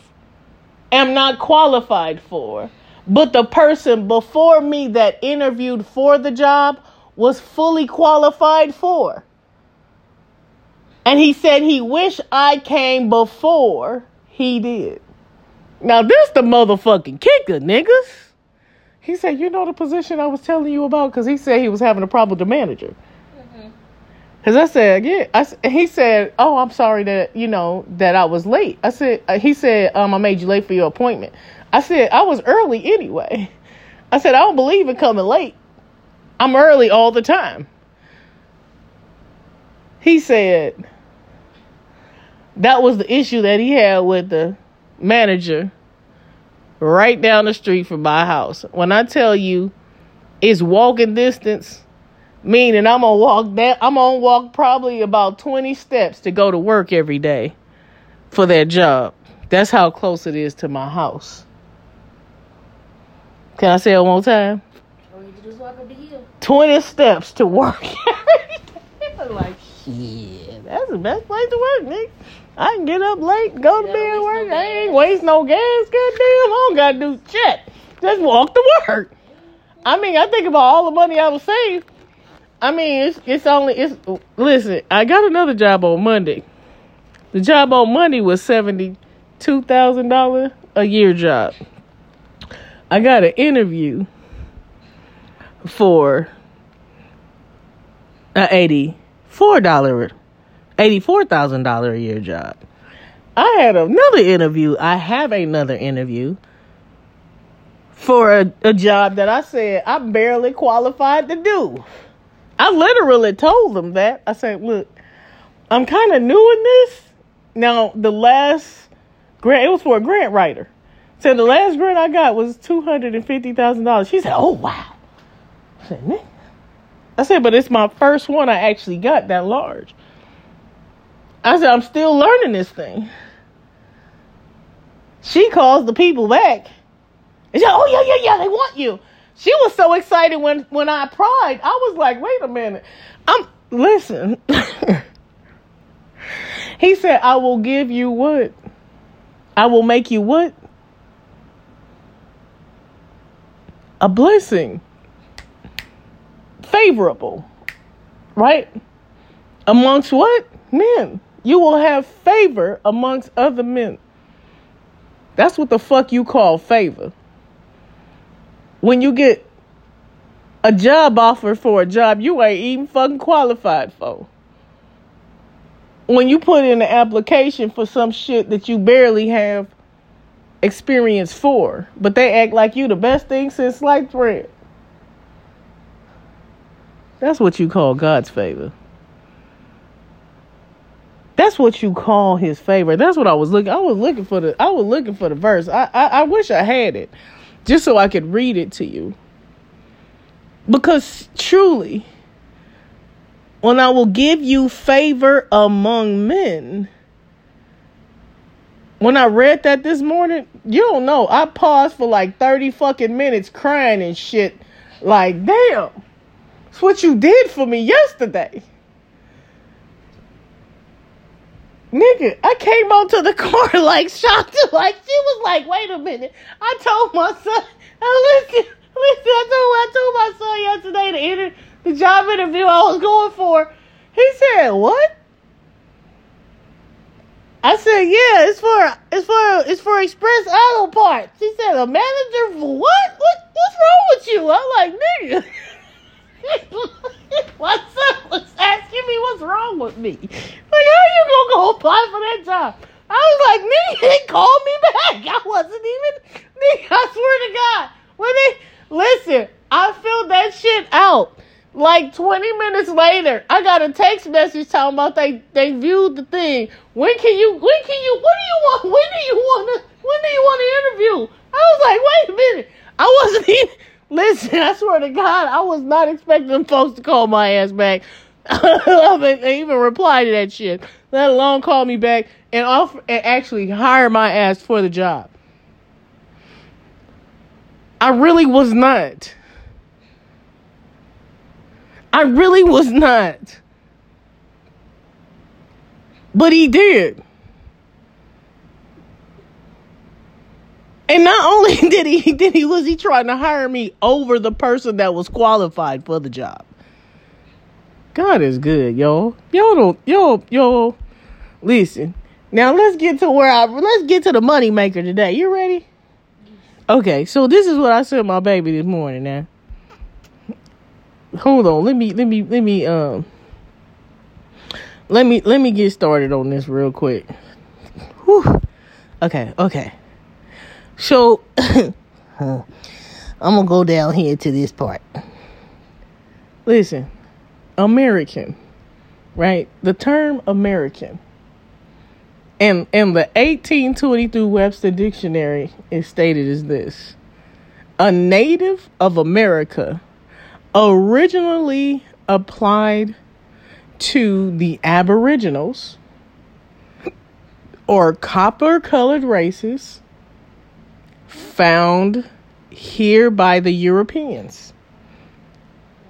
am not qualified for, but the person before me that interviewed for the job was fully qualified for. And he said he wished I came before he did. Now this the motherfucking kicker, niggas. He said, "You know the position I was telling you about?" Because he said he was having a problem with the manager. Because I said, "Yeah." I, he said, "Oh, I'm sorry that you know that I was late." I said, uh, "He said, um, I made you late for your appointment." I said, "I was early anyway." I said, "I don't believe in coming late. I'm early all the time." He said that was the issue that he had with the manager right down the street from my house. When I tell you it's walking distance, meaning I'm gonna walk that I'm gonna walk probably about 20 steps to go to work every day for that job. That's how close it is to my house. Can I say it one more time? All you do is walk up the hill. 20 steps to work every day. I'm like, shit, that's the best place to work, nigga. I can get up late, go to bed, work. no I ain't waste no gas, goddamn. I don't gotta do shit. Just walk to work. I mean, I think about all the money I would save. I mean, it's it's only it's. Listen, I got another job on Monday. The job on Monday was seventy two thousand dollar a year job. I got an interview for an eighty four dollar, eighty four thousand dollar a year job. I had another interview. I have another interview for a, a job that I said I'm barely qualified to do. I literally told them that. I said, look, I'm kind of new in this. Now, the last grant, it was for a grant writer. So the last grant I got was $250,000. She said, oh, wow. I said. I said, but it's my first one I actually got that large. I said, I'm still learning this thing. She calls the people back And she, oh yeah, yeah, yeah, they want you. She was so excited when when I applied. I was like, wait a minute. I'm listen. he said, I will give you what? I will make you what? A blessing. Favorable. Right? Amongst what? Men. You will have favor amongst other men. That's what the fuck you call favor. When you get a job offer for a job you ain't even fucking qualified for. When you put in an application for some shit that you barely have experience for, but they act like you the best thing since sliced bread. That's what you call God's favor. That's what you call his favor. That's what I was looking. I was looking for the. I was looking for the verse. I, I I wish I had it, just so I could read it to you. Because truly, when I will give you favor among men. When I read that this morning, you don't know. I paused for like 30 fucking minutes crying and shit. Like, damn. It's what you did for me yesterday. Nigga, I came onto the car like shocked. Like she was like, wait a minute. I told my son, oh, listen, listen, I told I told my son yesterday the inter, the job interview I was going for. He said, What? I said, Yeah, it's for it's for it's for express auto parts. He said, A manager for what? What what's wrong with you? I'm like, nigga. Son was asking me what's wrong with me. Like, how you gonna go apply for that job? I was like, nigga, they called me back. I wasn't even, nigga, I swear to God. When they, listen, I filled that shit out. Like 20 minutes later, I got a text message talking about they, they viewed the thing. When can you, when can you, what do you want, when do you want to, when do you want to interview? I was like, wait a minute. I wasn't even, Listen, I swear to God, I was not expecting folks to call my ass back. they even reply to that shit, let alone call me back and offer and actually hire my ass for the job. I really was not. I really was not. But he did. And not only did he did he was he trying to hire me over the person that was qualified for the job. God is good, yo. Yo don't yo yo listen. Now let's get to where I let's get to the money maker today. You ready? Okay, so this is what I sent my baby this morning now. Hold on, let me let me let me um let me let me get started on this real quick. Whew. Okay, okay. So I'm gonna go down here to this part. Listen, American, right? The term American and and the 1822 Webster Dictionary is stated as this: a native of America, originally applied to the Aboriginals or copper-colored races found here by the Europeans.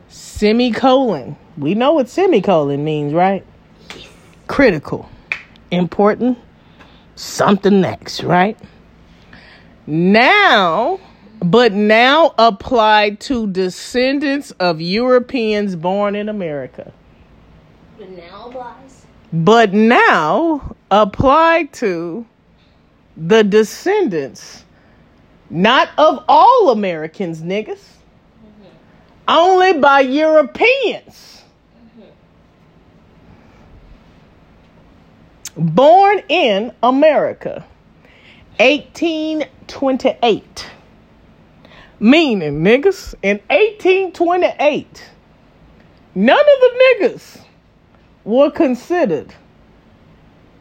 Semicolon. We know what semicolon means, right? Critical, important, something next, right? Now, but now applied to descendants of Europeans born in America. But now applies. But now applied to the descendants not of all Americans, niggas. Mm-hmm. Only by Europeans. Mm-hmm. Born in America. 1828. Meaning, niggas, in 1828, none of the niggas were considered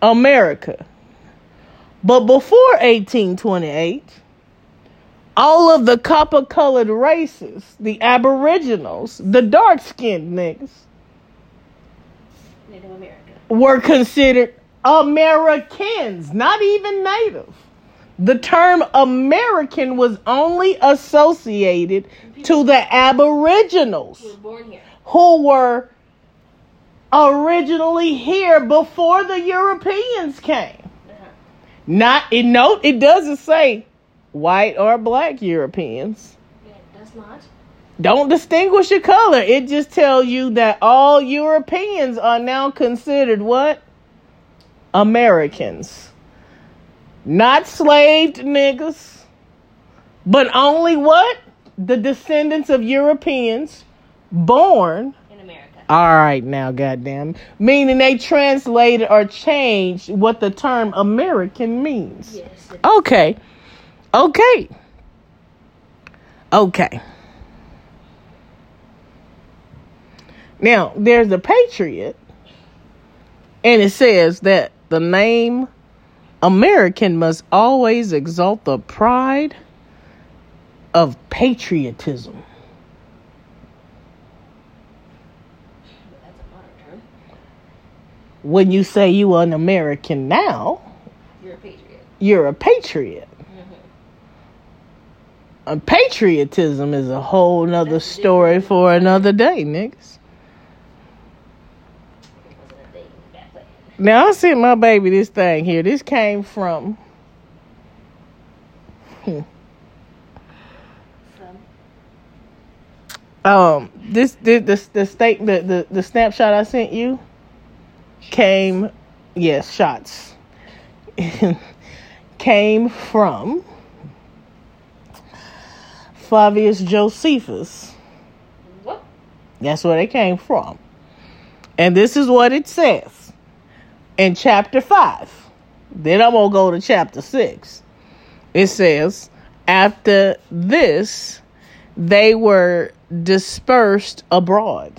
America. But before 1828, all of the copper colored races, the aboriginals, the dark skinned niggas, Native America. were considered Americans, not even native. The term American was only associated to the Aboriginals Who was born here. who were originally here before the Europeans came. Uh-huh. Not it note it doesn't say white or black Europeans. Yeah, that's not. Don't distinguish your color. It just tells you that all Europeans are now considered what? Americans. Not slaved niggas. But only what? The descendants of Europeans born In America. all right, now, goddamn. Meaning they translated or changed what the term American means. Yes. Okay. Okay. Okay. Now, there's a patriot, and it says that the name American must always exalt the pride of patriotism. That's a modern term. When you say you are an American now, You're a patriot. you're a patriot. Mm-hmm. Patriotism is a whole nother story for another day, niggas. It wasn't a thing back then. Now I sent my baby this thing here. This came from From um this the the the state the, the the snapshot I sent you came yes shots came from Flavius Josephus. what? That's where they came from. And this is what it says in chapter 5. Then I'm going to go to chapter 6. It says, After this, they were dispersed abroad.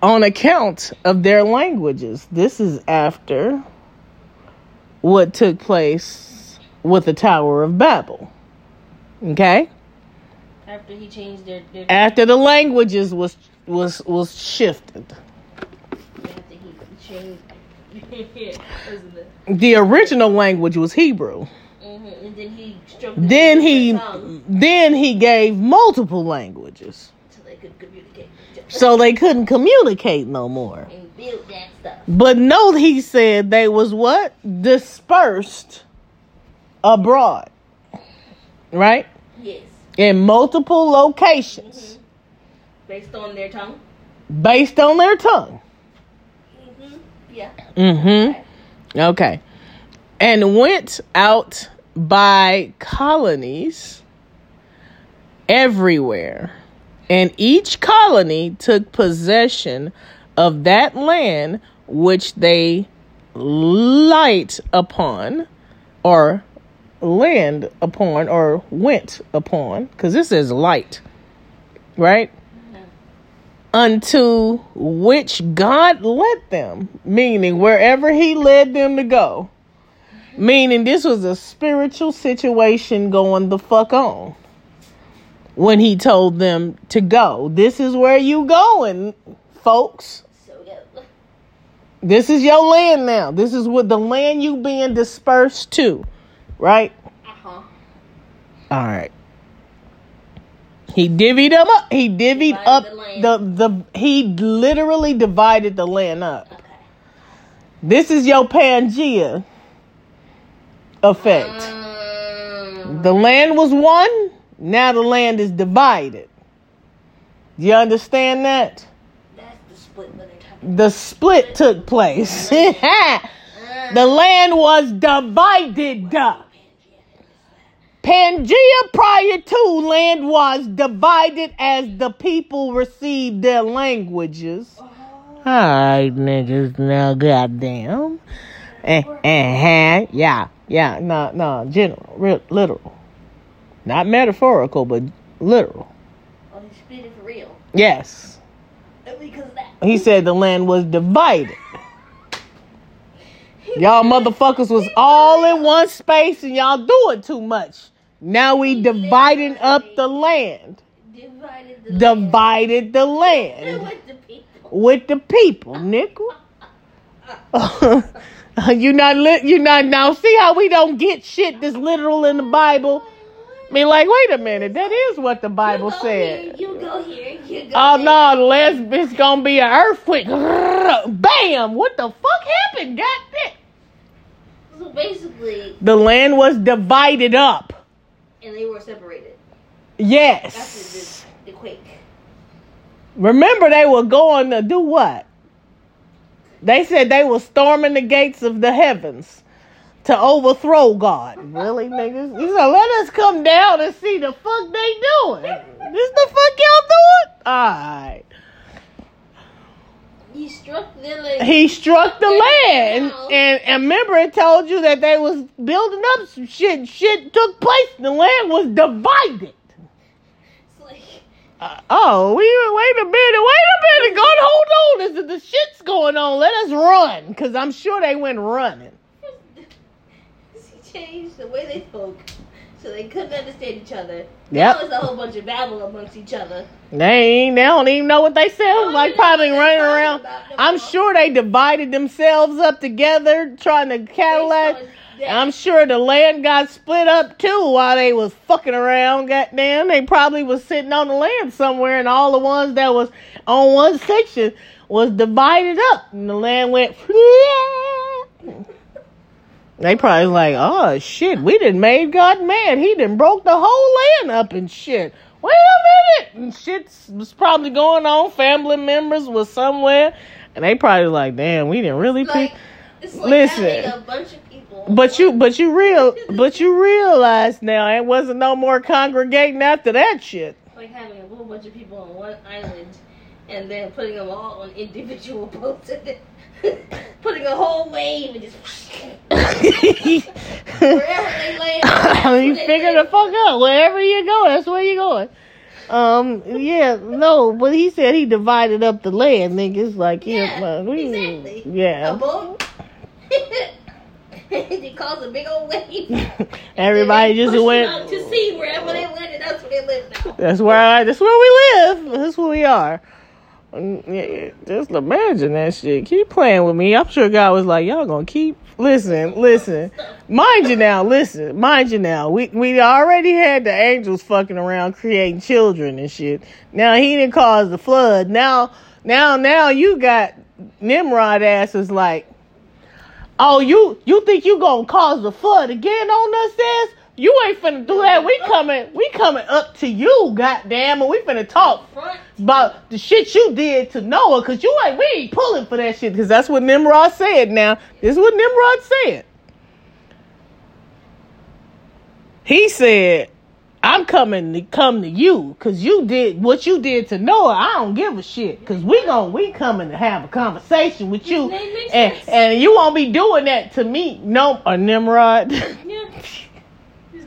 On account of their languages. This is after what took place with the Tower of Babel. Okay? After he changed their, their after the languages was was was shifted. After he changed wasn't it? the original language was hebrew. Mhm, And then he then he then he gave multiple languages. So they could communicate so they couldn't communicate no more. And build that stuff. but note he said they was what? Dispersed abroad. Right? Yes. in multiple locations Based on their tongue. based on their tongue hmm Yeah. mm-hmm Okay. And went out by colonies everywhere. And each colony took possession of that land which they light upon or land upon or went upon because this is light right unto which God led them, meaning wherever He led them to go. Meaning this was a spiritual situation going the fuck on when He told them to go. This is where you going, folks. This is your land now. This is what the land you being dispersed to, right? Uh huh. All right. He divvied them up. He divvied Divided up the land. the, the he literally divided the land up. Okay. This is your Pangea effect. Um, The land was one, now the land is divided. Do you understand that? that's the split when they're talking. The split took place. the land was divided. Pangea prior to land was divided as the people received their languages. Alright, niggas, now goddamn. Eh, eh, eh, yeah, yeah, no, no, general, real, literal. Not metaphorical, but literal. Oh, he split it for real. Yes. Because of that. He said the land was divided. Y'all motherfuckers was all in one space and y'all doing too much. Now we dividing up the land. Divided the Divided the land land with the people. with the people, nickel. you not lit. You not now. See how we don't get shit that's literal in the Bible. I mean, like, wait a minute. That is what the Bible you said. Here, you go here. You go Oh there. no, last it's gonna be an earthquake. Bam! What the fuck happened? God damn. So basically, The land was divided up. And they were separated Yes. the, the quake. Remember, they were going to do what? They said they were storming the gates of the heavens to overthrow God. Really, niggas? You said, let us come down and see the fuck they doing. This the fuck y'all doing? Alright. He struck the land. He struck the land. And, and remember, it told you that they was building up some shit. Shit took place. The land was divided. It's like, Uh, oh, we wait a minute, wait a minute, God, hold on. Is the shit's going on? Let us run, cause I'm sure they went running. he changed the way they spoke so they couldn't understand each other. Yeah, Now it's a whole bunch of babble amongst each other. They ain't, they don't even know what they sound like. Probably running around. I'm sure they divided themselves up together, trying to Cadillac. I'm sure the land got split up too while they was fucking around. Goddamn, they probably was sitting on the land somewhere, and all the ones that was on one section was divided up, and the land went. They probably like, oh shit, we didn't made God mad. He done broke the whole land up and shit. Wait a minute, and shit was probably going on. Family members was somewhere, and they probably like, damn, we didn't really pick. like, like Listen. a bunch of people. But you, but you real, but you realize now it wasn't no more congregating after that shit. like having a whole bunch of people on one island and then putting them all on individual boats putting a whole wave and just wherever they land. you figure the fuck out. Wherever you go, that's where you're going. Um, yeah, no, but he said he divided up the land, niggas. Like, yeah, Yeah, exactly. A yeah. boat. it caused a big old wave. Everybody just went. out to sea wherever they landed. That's where they live now. That's where I, that's where we live. That's where we are. Just imagine that shit. Keep playing with me. I'm sure God was like, y'all gonna keep listen, listen. Mind you now, listen, mind you now. We we already had the angels fucking around creating children and shit. Now he didn't cause the flood. Now now now you got Nimrod asses like, oh you you think you gonna cause the flood again on us ass? You ain't finna do that. We coming we coming up to you, goddamn, and we finna talk about the shit you did to Noah, cause you ain't we ain't pulling for that shit, cause that's what Nimrod said. Now this is what Nimrod said. He said, "I'm coming to come to you, cause you did what you did to Noah. I don't give a shit, cause we gon' we coming to have a conversation with you, His name makes and and you won't be doing that to me, no, or Nimrod."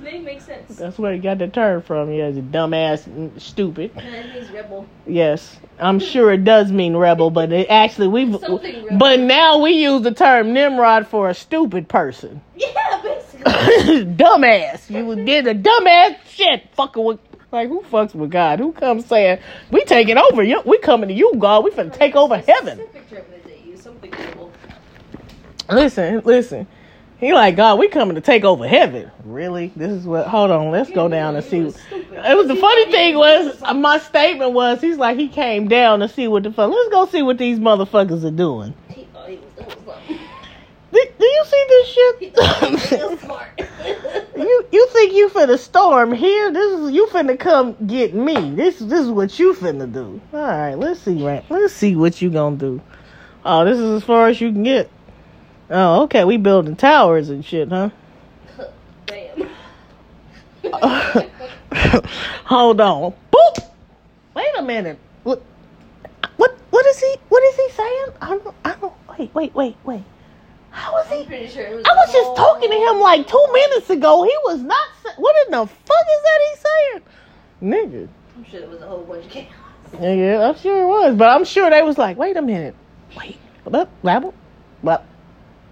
Yeah. His name makes sense. That's where he got the term from. Yeah, a dumbass, stupid. And that means rebel. Yes, I'm sure it does mean rebel, but it actually we. Something rebel. But now we use the term Nimrod for a stupid person, Yeah, basically. dumbass. You did a dumbass shit, fucking with. Like who fucks with God? Who comes saying we taking over? You, we coming to you, God. We finna take over heaven. Specific term that they use, something rebel. Listen, listen. He like God. We coming to take over heaven. Really? This is what? Hold on. Let's go down and see. It was stupid. It was the funny thing was my statement was he's like he came down to see what the fuck. Let's go see what these motherfuckers are doing. He oh, was, it was something. Do, do you see this He thought he was shit? you you think you finna storm here? This is you finna come get me. This this is what you finna do. All right, let's see right. Let's see what you gonna do. Oh, this is as far as you can get. Oh, okay. We building towers and shit, huh? Bam. Hold on. Boop. Wait a minute. What? What? What is he? What is he saying? I don't. I don't. Wait. Wait. Wait. Wait. How he? pretty sure it was I was just talking to him like two minutes ago. He was not. What in the fuck is that he saying? Nigga. I'm sure it was a whole bunch of chaos. Yeah, yeah, I'm sure it was. But I'm sure they was like, wait a minute. Wait. Blah, blah,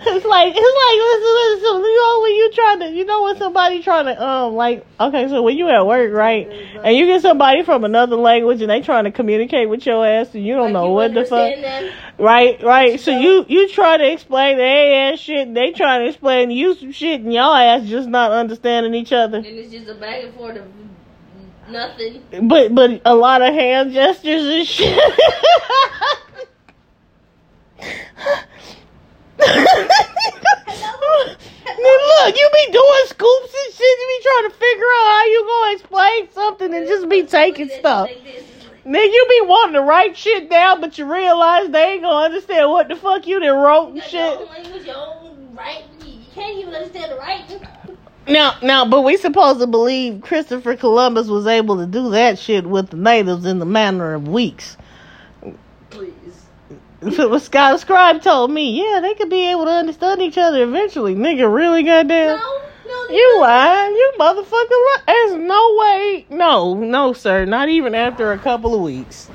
it's like it's like listen, listen, you know when you trying to, you know, when somebody trying to, um, like, okay, so when you at work, right, and you get somebody from another language and they trying to communicate with your ass and you don't Like, know you what the fuck, them? right, right. So So- you you try to explain their ass shit, and they trying to explain to you some shit, and y'all ass just not understanding each other. And it's just a back and forth of nothing. But but a lot of hand gestures and shit. Look, you be doing scoops and shit. You be trying to figure out how you gonna explain something and just be taking stuff. Nigga, you be wanting to write shit down, but you realize they ain't gonna understand what the fuck you done wrote and shit. Now, now, but we supposed to believe Christopher Columbus was able to do that shit with the natives in the manner of weeks. What Scott Scribe told me, yeah, they could be able to understand each other eventually. Nigga, really goddamn. No, no. You lying, you motherfucker. li- There's no way. No, no, sir. Not even after a couple of weeks.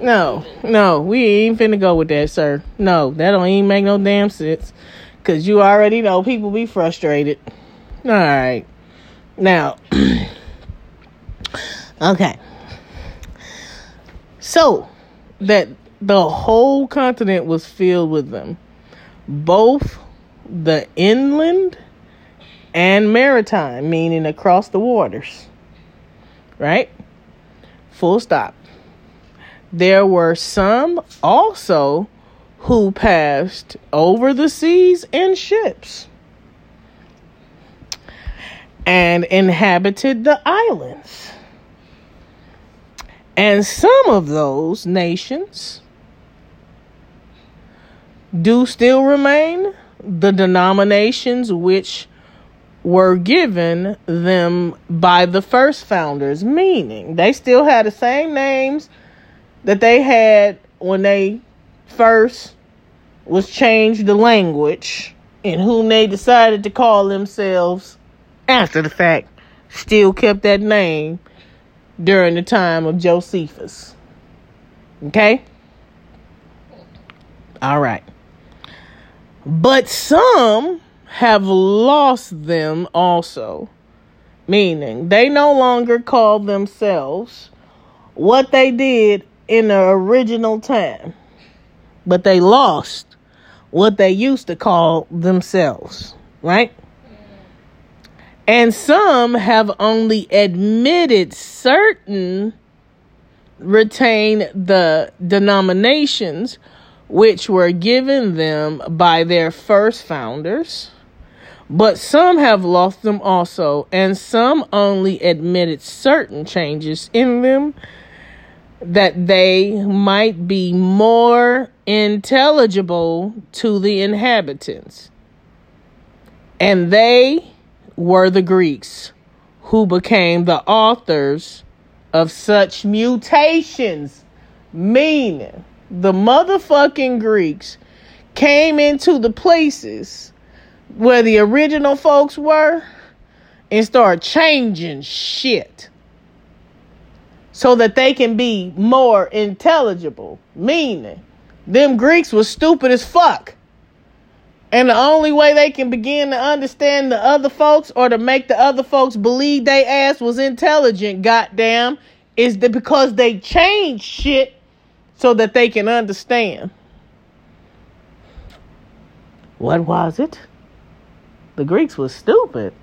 No, no, we ain't finna go with that, sir. No, that don't even make no damn sense. Cause you already know people be frustrated. All right. Now, okay. So that the whole continent was filled with them, both the inland and maritime, meaning across the waters. Right? Full stop. There were some also who passed over the seas in ships and inhabited the islands. And some of those nations do still remain the denominations which were given them by the first founders, meaning they still had the same names that they had when they first was changed the language and whom they decided to call themselves after the fact still kept that name during the time of Josephus. Okay? All right. But some have lost them also, meaning they no longer call themselves what they did in the original time, but they lost what they used to call themselves, right? And some have only admitted certain retain the denominations which were given them by their first founders, but some have lost them also, and some only admitted certain changes in them that they might be more intelligible to the inhabitants. And they were the Greeks who became the authors of such mutations, meaning the motherfucking Greeks came into the places where the original folks were and start changing shit so that they can be more intelligible. Meaning, them Greeks was stupid as fuck. And the only way they can begin to understand the other folks or to make the other folks believe they ass was intelligent, goddamn, is that because they changed shit so that they can understand. What was it? The Greeks was stupid.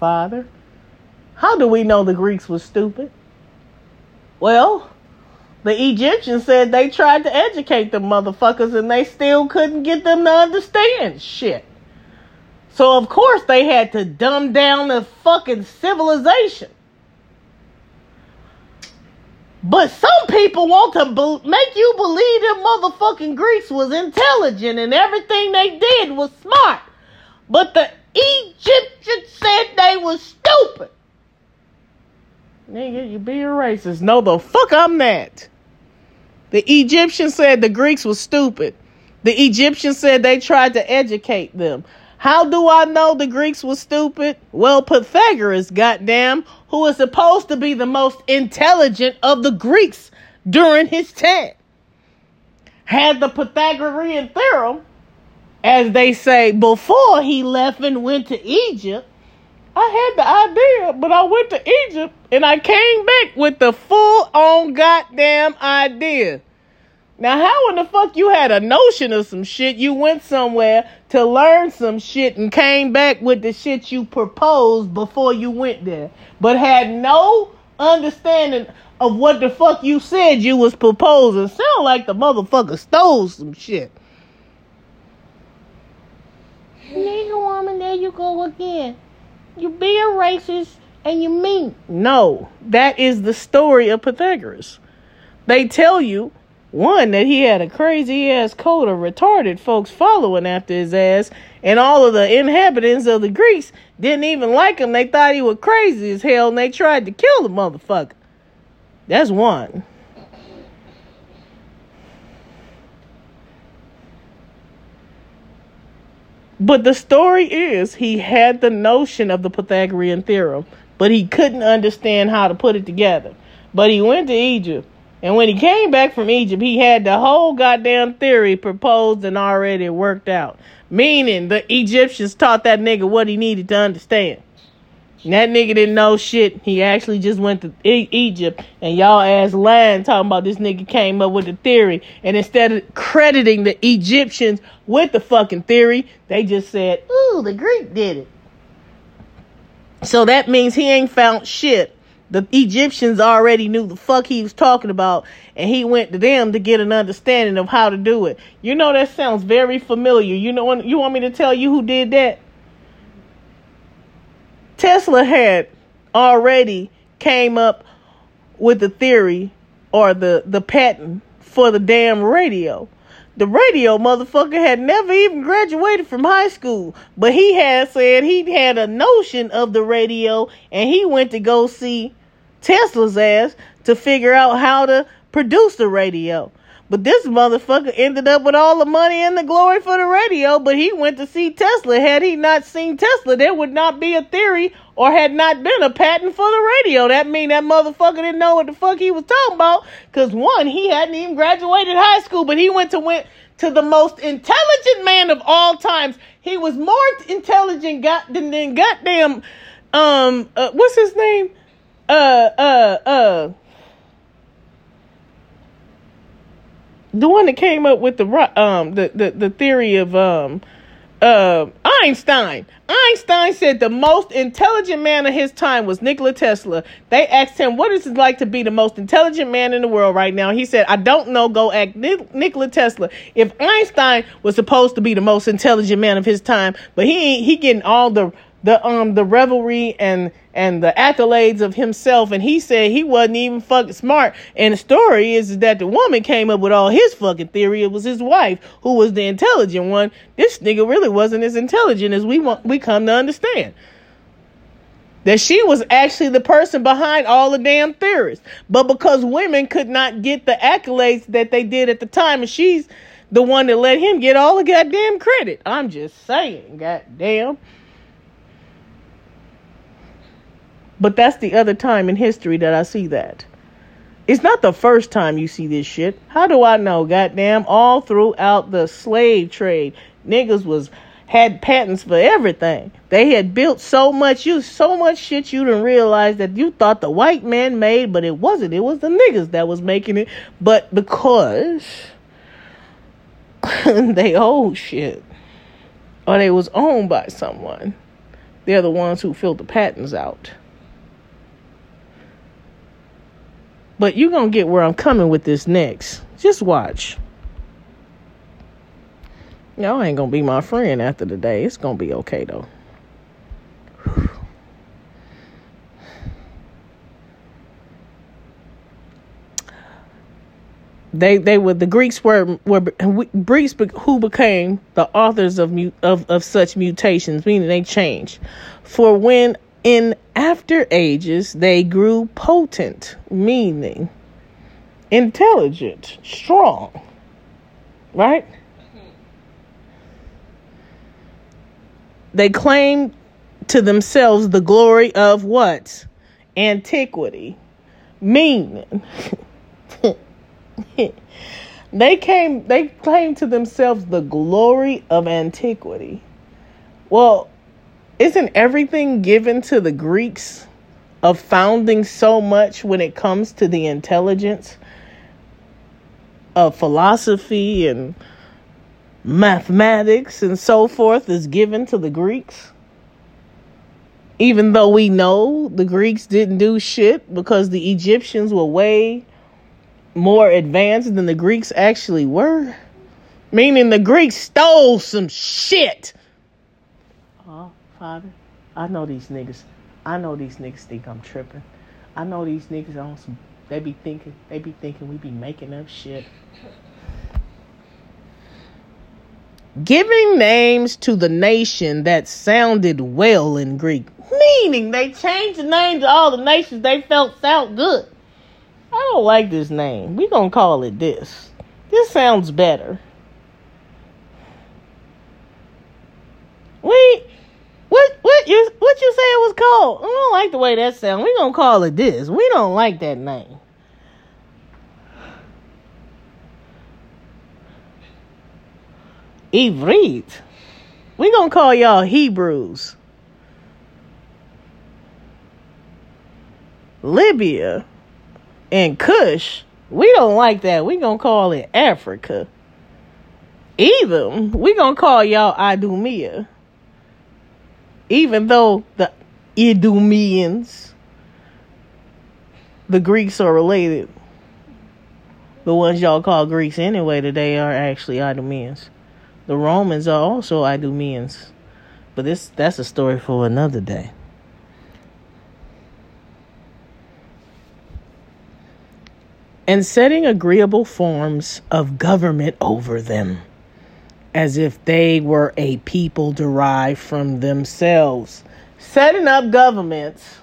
Father, how do we know the Greeks was stupid? Well, the Egyptians said they tried to educate the motherfuckers and they still couldn't get them to understand shit. So of course they had to dumb down the fucking civilization. But some people want to be- make you believe them motherfucking Greeks was intelligent and everything they did was smart. But the Egyptians said they was stupid. Nigga, you being racist. No, the fuck I'm not. The Egyptians said the Greeks was stupid. The Egyptians said they tried to educate them. How do I know the Greeks was stupid? Well, Pythagoras, goddamn, who is supposed to be the most intelligent of the Greeks during his time, had the Pythagorean theorem as they say, before he left and went to Egypt, I had the idea, but I went to Egypt and I came back with the full on goddamn idea. Now, how in the fuck you had a notion of some shit? You went somewhere to learn some shit and came back with the shit you proposed before you went there, but had no understanding of what the fuck you said you was proposing. Sound like the motherfucker stole some shit. Nigga woman, there you go again. You be a racist and you mean. No, that is the story of Pythagoras. They tell you, one, that he had a crazy ass cult of retarded folks following after his ass, and all of the inhabitants of the Greeks didn't even like him. They thought he was crazy as hell and they tried to kill the motherfucker. That's one. But the story is he had the notion of the Pythagorean theorem, but he couldn't understand how to put it together. But he went to Egypt, and when he came back from Egypt, he had the whole goddamn theory proposed and already worked out. Meaning the Egyptians taught that nigga what he needed to understand. And that nigga didn't know shit. He actually just went to e- Egypt, and y'all ass lying talking about this nigga came up with the theory. And instead of crediting the Egyptians with the fucking theory, they just said, "Ooh, the Greek did it." So that means he ain't found shit. The Egyptians already knew the fuck he was talking about, and he went to them to get an understanding of how to do it. You know that sounds very familiar. You know, you want me to tell you who did that? Tesla had already came up with the theory or the, the patent for the damn radio. The radio motherfucker had never even graduated from high school, but he had said he had a notion of the radio and he went to go see Tesla's ass to figure out how to produce the radio. But this motherfucker ended up with all the money and the glory for the radio, but he went to see Tesla. Had he not seen Tesla, there would not be a theory or had not been a patent for the radio. That mean that motherfucker didn't know what the fuck he was talking about. Cause one, he hadn't even graduated high school, but he went to went to the most intelligent man of all times. He was more intelligent got than, than goddamn um uh, what's his name? Uh uh uh the one that came up with the um the the, the theory of um uh, Einstein. Einstein said the most intelligent man of his time was Nikola Tesla. They asked him, What is it like to be the most intelligent man in the world right now? He said, I don't know. Go ask Nikola Tesla. If Einstein was supposed to be the most intelligent man of his time, but he ain't he getting all the the um the revelry and and the accolades of himself and he said he wasn't even fucking smart. And the story is that the woman came up with all his fucking theory. It was his wife who was the intelligent one. This nigga really wasn't as intelligent as we want we come to understand. That she was actually the person behind all the damn theories but because women could not get the accolades that they did at the time and she's the one that let him get all the goddamn credit. I'm just saying goddamn But that's the other time in history that I see that. It's not the first time you see this shit. How do I know? Goddamn, all throughout the slave trade, niggas was had patents for everything. They had built so much, you so much shit you didn't realize that you thought the white man made, but it wasn't. It was the niggas that was making it. But because they old shit, or they was owned by someone, they're the ones who filled the patents out. But you're going to get where I'm coming with this next. Just watch. Y'all ain't going to be my friend after the day. It's going to be okay, though. They they were the Greeks were were Greeks who became the authors of of of such mutations, meaning they changed. For when in after ages, they grew potent, meaning intelligent, strong. Right? They claim to themselves the glory of what? Antiquity. Meaning. They came they claimed to themselves the glory of antiquity. Well, isn't everything given to the Greeks of founding so much when it comes to the intelligence of philosophy and mathematics and so forth is given to the Greeks? Even though we know the Greeks didn't do shit because the Egyptians were way more advanced than the Greeks actually were. Meaning the Greeks stole some shit. Father, I know these niggas. I know these niggas think I'm tripping. I know these niggas on some. They be thinking. They be thinking we be making up shit. Giving names to the nation that sounded well in Greek. Meaning they changed the name to all the nations they felt sound good. I don't like this name. We gonna call it this. This sounds better. Wait, what? What you? What you say it was called? I don't like the way that sounds. We gonna call it this. We don't like that name. Ivrit. We gonna call y'all Hebrews. Libya and Kush, we don't like that. We gonna call it Africa. Edom, we gonna call y'all Idumea. Even though the Idumeans, the Greeks are related. The ones y'all call Greeks anyway today are actually Idumeans. The Romans are also Idumeans. But this that's a story for another day. and setting agreeable forms of government over them, as if they were a people derived from themselves. Setting up governments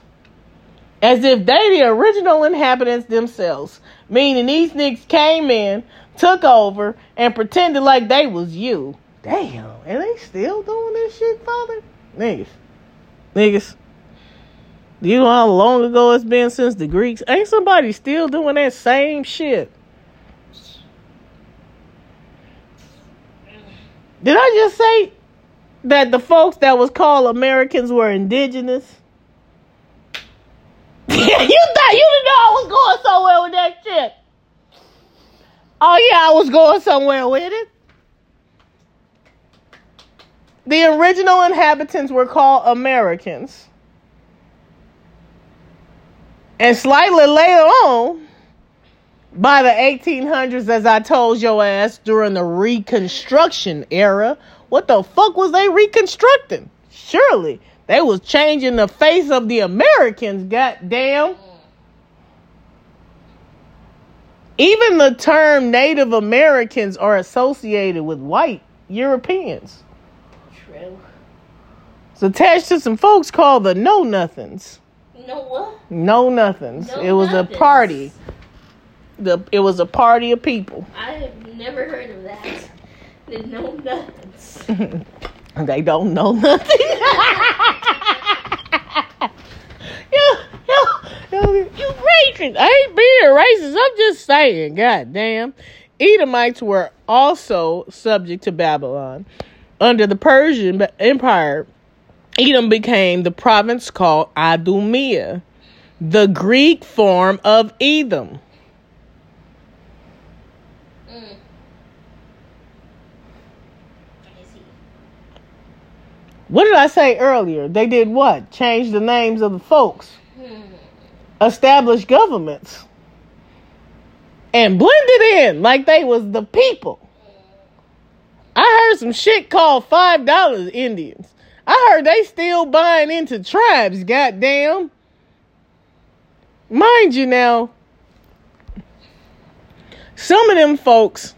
as if they the original inhabitants themselves, meaning these niggas came in, took over, and pretended like they was you. Damn, and they still doing this shit, father? Niggas. Niggas. Do you know how long ago it's been since the Greeks? Ain't somebody still doing that same shit? Did I just say that the folks that was called Americans were indigenous? you thought you didn't know I was going somewhere with that shit. Oh yeah, I was going somewhere with it. The original inhabitants were called Americans. And slightly later on, by the 1800s, as I told your ass during the Reconstruction era, what the fuck was they reconstructing? Surely they was changing the face of the Americans, goddamn. Even the term Native Americans are associated with white Europeans. True. It's attached to some folks called the Know Nothings. No what? Know Nothings. Know it was Nothings. a party. The it was a party of people. I have never heard of that. The know nothings. they don't know nothing. you, you, you, you racist. I ain't being racist. I'm just saying. God damn. Edomites were also subject to Babylon. Under the Persian Empire, Edom became the province called Idumea, the Greek form of Edom. Mm. I see. What did I say earlier? They did what? Change the names of the folks, establish governments, and blended in like they was the people. I heard some shit called five dollars Indians. I heard they still buying into tribes, goddamn. Mind you now, some of them folks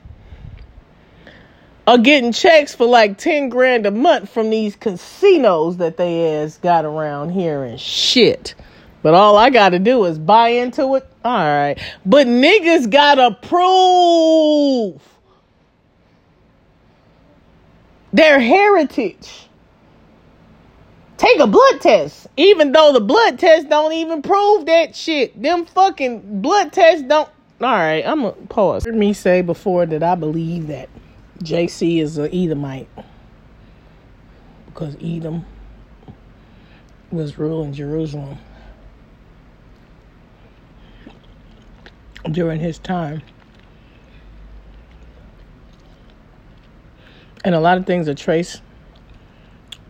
are getting checks for like 10 grand a month from these casinos that they ass got around here and shit. But all I gotta do is buy into it. Alright. But niggas gotta prove their heritage. Take a blood test. Even though the blood test don't even prove that shit. Them fucking blood tests don't All right, I'm gonna pause. Heard me say before that I believe that JC is an Edomite because Edom was ruling Jerusalem during his time. And a lot of things are traced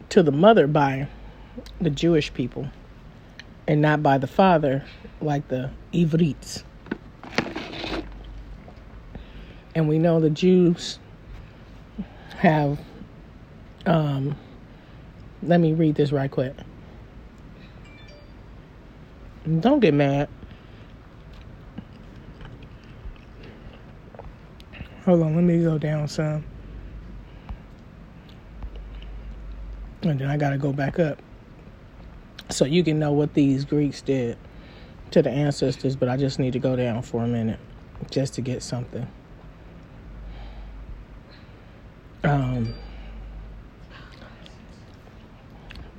to the mother by the Jewish people and not by the father like the Ivrites. And we know the Jews have um let me read this right quick. Don't get mad. Hold on, let me go down some. And then I got to go back up. So you can know what these Greeks did to the ancestors, but I just need to go down for a minute just to get something. Um,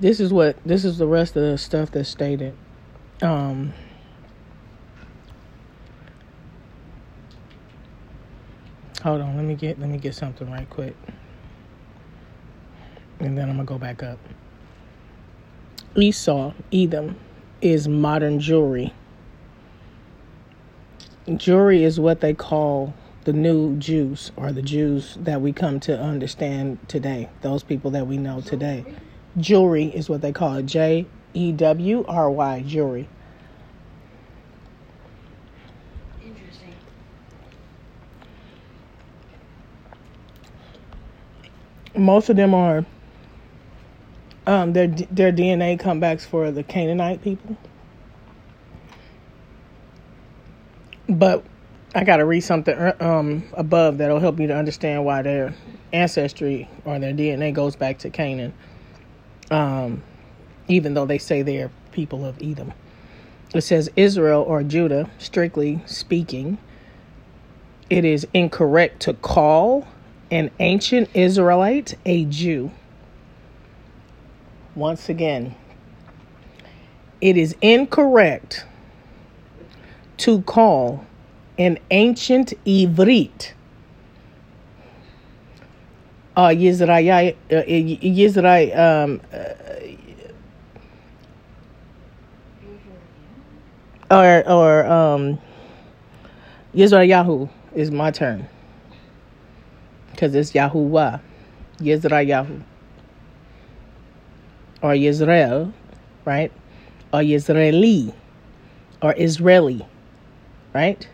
this is what this is the rest of the stuff that's stated. Um, hold on, let me get let me get something right quick, and then I'm gonna go back up. Esau, Edom, is modern jewelry. Jewelry is what they call the new Jews or the Jews that we come to understand today, those people that we know today. Jewry is what they call it J E W R Y, Jewry. Interesting. Most of them are um, their their DNA comebacks for the Canaanite people. But I got to read something uh, um, above that'll help you to understand why their ancestry or their DNA goes back to Canaan, um, even though they say they're people of Edom. It says Israel or Judah, strictly speaking, it is incorrect to call an ancient Israelite a Jew. Once again, it is incorrect to call an ancient Ivrit. Uh, Yisrael, uh, um, uh, or or um, Yisrael is my turn. Because it's Yahuwah, Yisrael, or Yisrael, right? Or Yisraeli, or Israeli, right?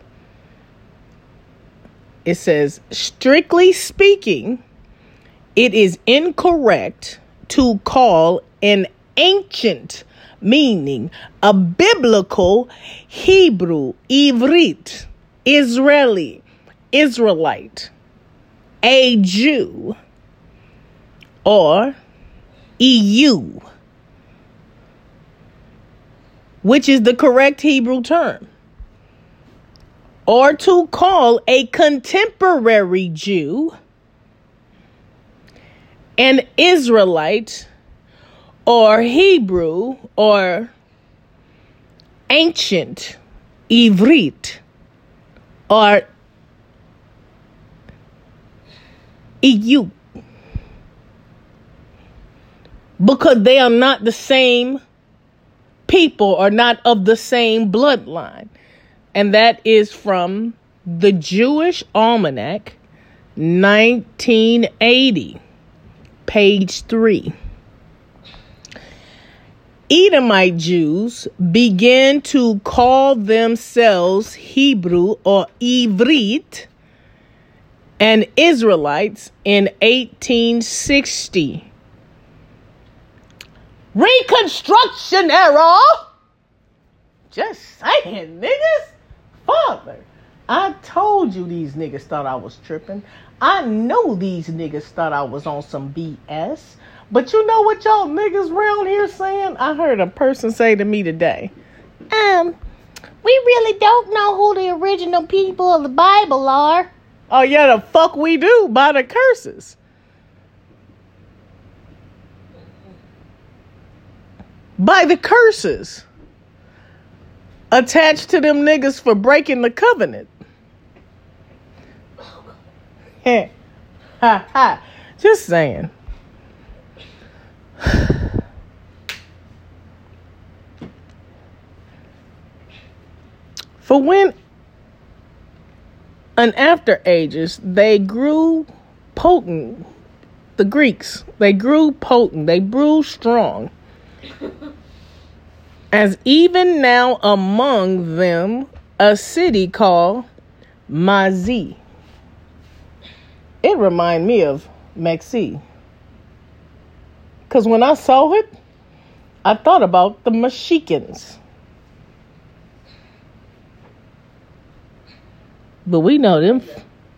It says, strictly speaking, it is incorrect to call an ancient, meaning a biblical Hebrew, Ivrit, Israeli, Israelite, a Jew, or EU, which is the correct Hebrew term, or to call a contemporary Jew an Israelite or Hebrew or ancient Ivrit or EU because they are not the same people or not of the same bloodline. And that is from the Jewish Almanac 1980 page 3. Edomite Jews began to call themselves Hebrew or Ivrit and Israelites in 1860. Reconstruction era! Just saying, niggas. Father, I told you these niggas thought I was tripping. I know these niggas thought I was on some BS. But you know what y'all niggas around here saying? I heard a person say to me today, um, we really don't know who the original people of the Bible are. Oh, yeah, the fuck we do by the curses. By the curses attached to them niggas for breaking the covenant. ha ha. Just saying. For when and after ages they grew potent, the Greeks, they grew potent, they grew strong. As even now among them a city called Mazi. It reminded me of Maxi. Because when I saw it, I thought about the Mexicans. But we know them.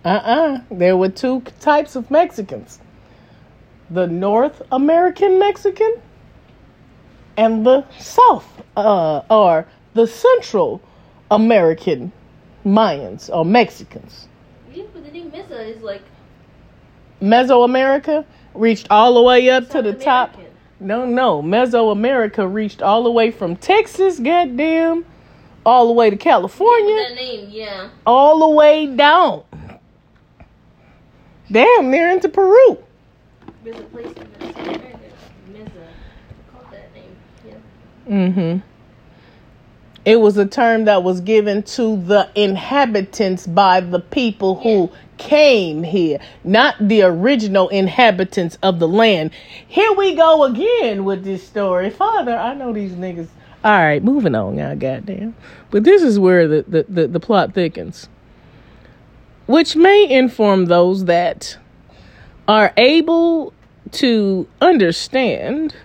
Uh uh There were two types of Mexicans the North American Mexican and the South, uh, or the Central American Mayans or Mexicans. Yeah, but the name Mesa is like Mesoamerica reached all the way up to South the top. No, no. Mesoamerica reached all the way from Texas, goddamn, all the way to California, that name, yeah. all the way down. Damn, near into Peru. There's a place in South America, Mesa, called that name. Yeah. Mm-hmm. It was a term that was given to the inhabitants by the people who came here, not the original inhabitants of the land. Here we go again with this story. Father, I know these niggas. All right, moving on now, goddamn. But this is where the, the, the, the plot thickens. Which may inform those that are able to understand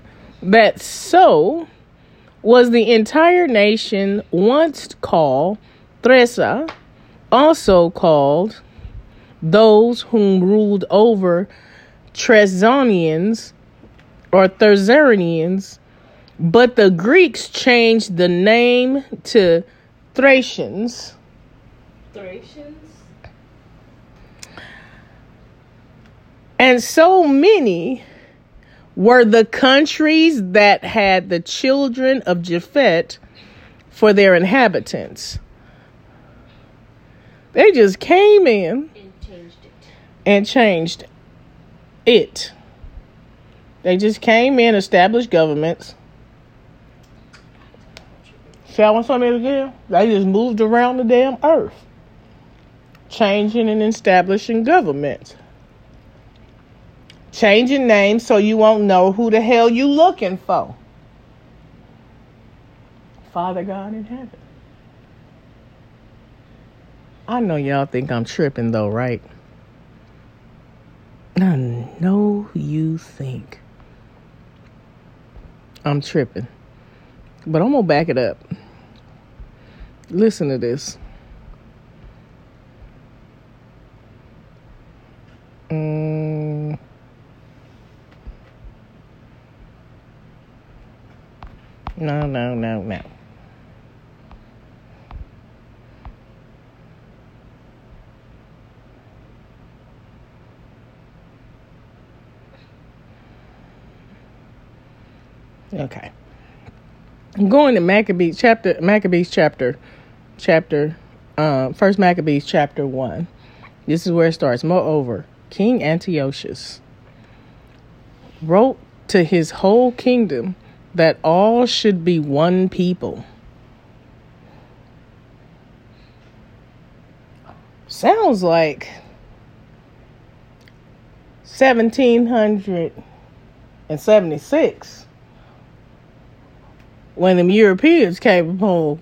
that so was the entire nation once called Thracia, also called those whom ruled over Trezonians or Thurzarians, but the Greeks changed the name to Thracians. Thracians? And so many were the countries that had the children of Japhet for their inhabitants. They just came in And changed it. and changed it. They just came in, established governments. See how something again? They just moved around the damn earth, changing and establishing governments. Changing name so you won't know who the hell you looking for. Father God in heaven. I know y'all think I'm tripping though, right? I know you think I'm tripping. But I'm gonna back it up. Listen to this. Mm. No, no, no, no. Okay. I'm going to Maccabees chapter Maccabees chapter chapter uh first Maccabees chapter one. This is where it starts. Moreover, King Antiochus wrote to his whole kingdom that all should be one people. Sounds like 1776 when them Europeans came upon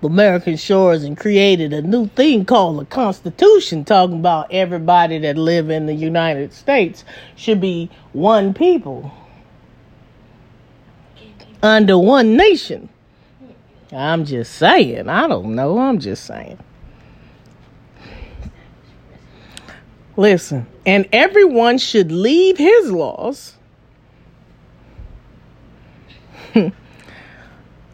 the American shores and created a new thing called the Constitution, talking about everybody that live in the United States should be one people under one nation. I'm just saying. I don't know. I'm just saying. Listen, and everyone should leave his laws.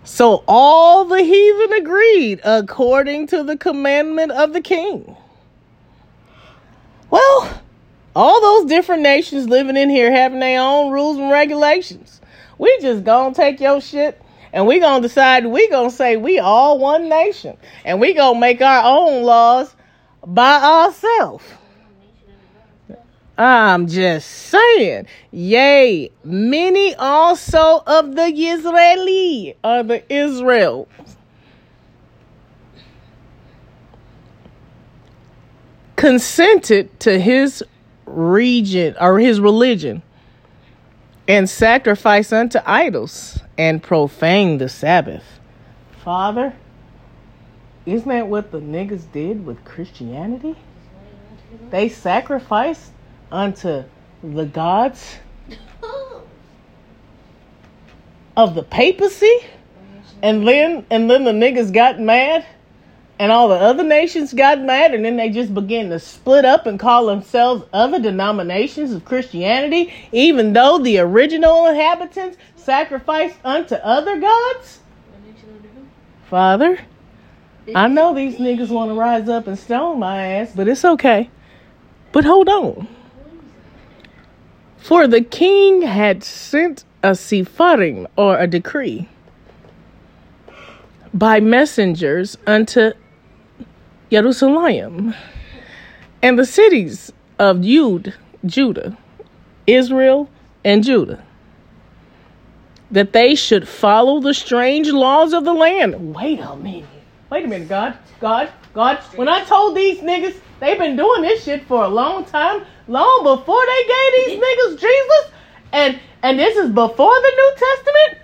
so all the heathen agreed according to the commandment of the king. Well, all those different nations living in here having their own rules and regulations. We just gonna take your shit and we gonna decide we gonna say we all one nation and we gonna make our own laws by ourselves. I'm just saying. Yea, many also of the Israeli or the Israel consented to his region or his religion and sacrifice unto idols and profane the Sabbath. Father, isn't that what the niggas did with Christianity? They sacrificed unto the gods of the papacy, and then and then the niggas got mad, and all the other nations got mad, and then they just began to split up and call themselves other denominations of Christianity, even though the original inhabitants sacrificed unto other gods. Father, I know these niggas want to rise up and stone my ass, but it's okay. But hold on. For the king had sent a sifarim or a decree by messengers unto Jerusalem and the cities of Jud, Judah, Israel, and Judah that they should follow the strange laws of the land. Wait a minute. Wait a minute, God. God. God. When I told these niggas they've been doing this shit for a long time, long before they gave these niggas Jesus, and and this is before the New Testament.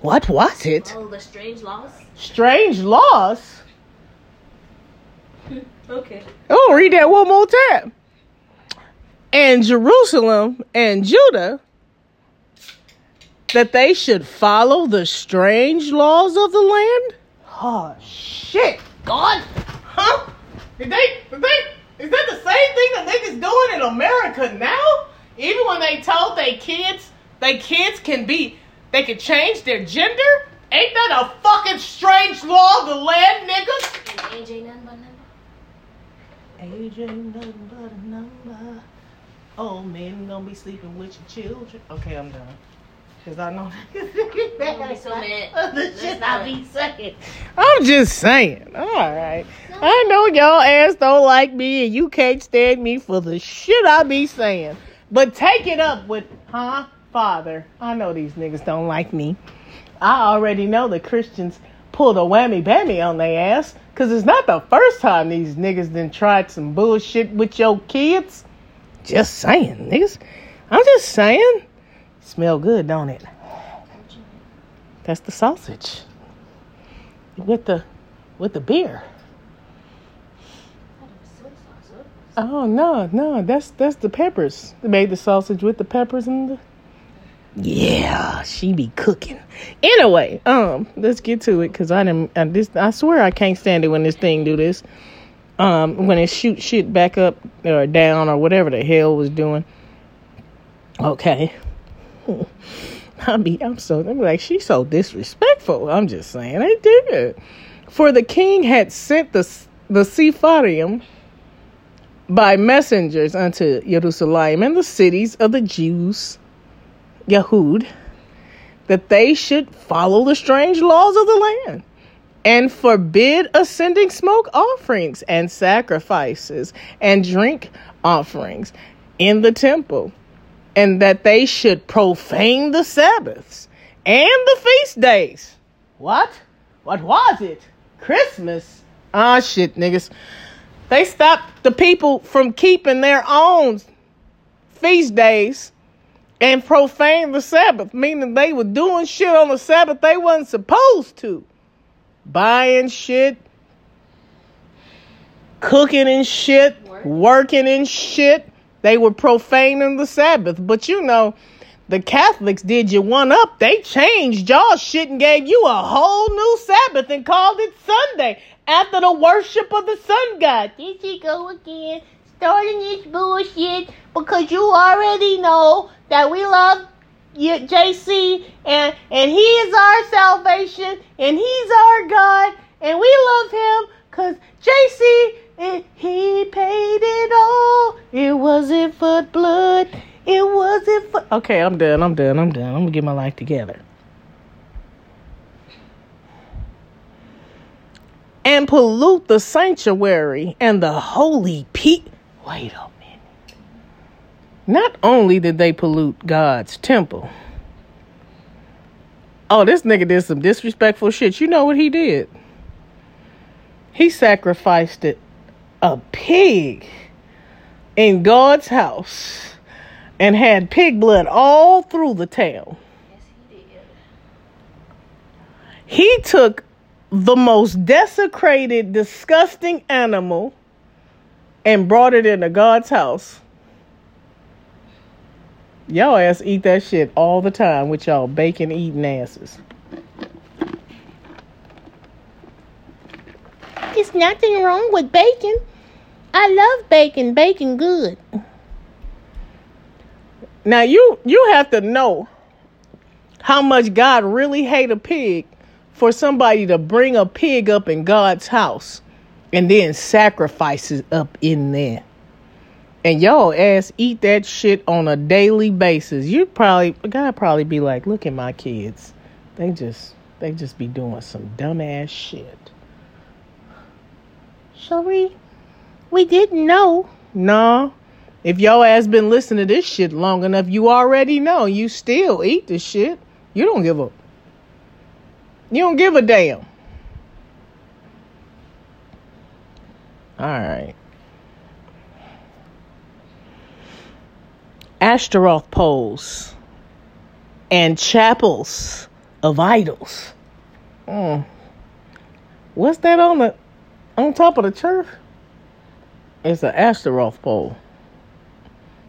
What was it? Oh, the strange laws. Strange laws. Okay. Oh, read that one more time. And Jerusalem and Judah that they should follow the strange laws of the land? Oh shit, God, huh? Did they? Did they? Is that the same thing that niggas doing in America now? Even when they told they kids, they kids can be, they can change their gender. Ain't that a fucking strange law of the land, niggas? Age ain't nothing but number. Age ain't nothing but a number. Old men gonna be sleeping with your children. Okay, I'm done. Cause I know I'm be so mad. the Let's shit not. I be saying. I'm just saying. All right. I know y'all ass don't like me and you can't stand me for the shit I be saying. But take it up with, huh, father? I know these niggas don't like me. I already know the Christians pull a whammy bammy on their ass. Cause it's not the first time these niggas then tried some bullshit with your kids. Just saying, niggas. I'm just saying. Smell good, don't it? That's the sausage. With the with the beer. Oh no, no, that's that's the peppers. They made the sausage with the peppers and the Yeah, she be cooking. Anyway, um, let's get to it because I didn't I, this I swear I can't stand it when this thing do this. Um, when it shoot shit back up or down or whatever the hell was doing. Okay. I be I'm so I'm like she's so disrespectful. I'm just saying I did. It. For the king had sent the the Sepharim by messengers unto Jerusalem and the cities of the Jews, Yahud, that they should follow the strange laws of the land and forbid ascending smoke offerings and sacrifices and drink offerings in the temple and that they should profane the Sabbaths and the feast days. What? What was it? Christmas? Ah, shit, niggas. They stopped the people from keeping their own feast days and profane the Sabbath, meaning they were doing shit on the Sabbath they wasn't supposed to. Buying shit, cooking and shit, Work. working and shit. They were profaning the Sabbath. But you know, the Catholics did you one up. They changed y'all shit and gave you a whole new Sabbath and called it Sunday after the worship of the sun god. Here you go again, starting this bullshit because you already know that we love JC and and he is our salvation and he's our God and we love him because JC he paid it all. It wasn't for blood. It wasn't for. Okay, I'm done. I'm done. I'm done. I'm gonna get my life together. And pollute the sanctuary and the holy pe. Wait a. Not only did they pollute God's temple, oh, this nigga did some disrespectful shit. You know what he did? He sacrificed it a pig in God's house and had pig blood all through the town. Yes, he did. He took the most desecrated, disgusting animal and brought it into God's house. Y'all ass eat that shit all the time with y'all bacon eating asses. There's nothing wrong with bacon. I love bacon. Bacon good. Now you you have to know how much God really hate a pig for somebody to bring a pig up in God's house and then sacrifice it up in there. And y'all ass eat that shit on a daily basis. You probably God probably be like, look at my kids. They just they just be doing some dumbass shit. Sorry, we didn't know. No. If your ass been listening to this shit long enough, you already know. You still eat the shit. You don't give a you don't give a damn. All right. Ashtaroth poles and chapels of idols. Mm. What's that on the on top of the church? It's an Ashtaroth pole.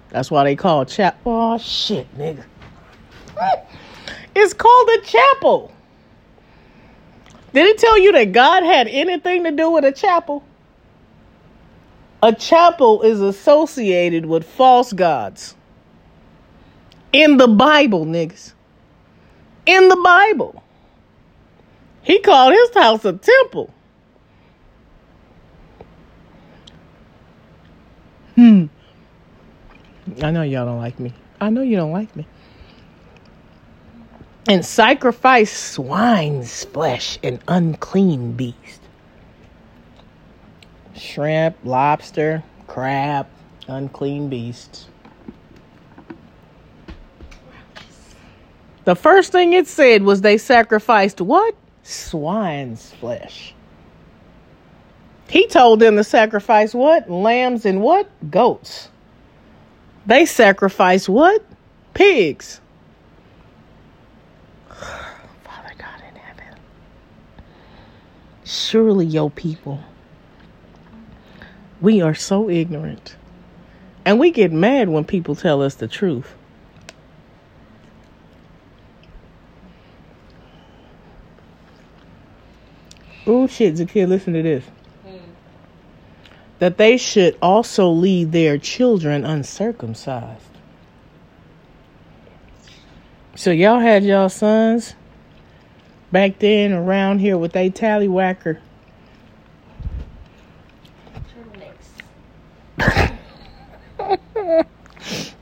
That's why they call it chap. Oh shit, nigga. It's called a chapel. Did it tell you that God had anything to do with a chapel? A chapel is associated with false gods. In the Bible, niggas. In the Bible. He called his house a temple. Hmm. I know y'all don't like me. I know you don't like me. And sacrifice swine's flesh and unclean beast. Shrimp, lobster, crab, unclean beasts. The first thing it said was they sacrificed what? Swine's flesh. He told them to sacrifice what? Lambs and what? Goats. They sacrificed what? Pigs. Father God in heaven. Surely, your people, we are so ignorant. And we get mad when people tell us the truth. Oh shit, Zakir, listen to this. That they should also leave their children uncircumcised. So y'all had y'all sons back then around here with a tallywhacker.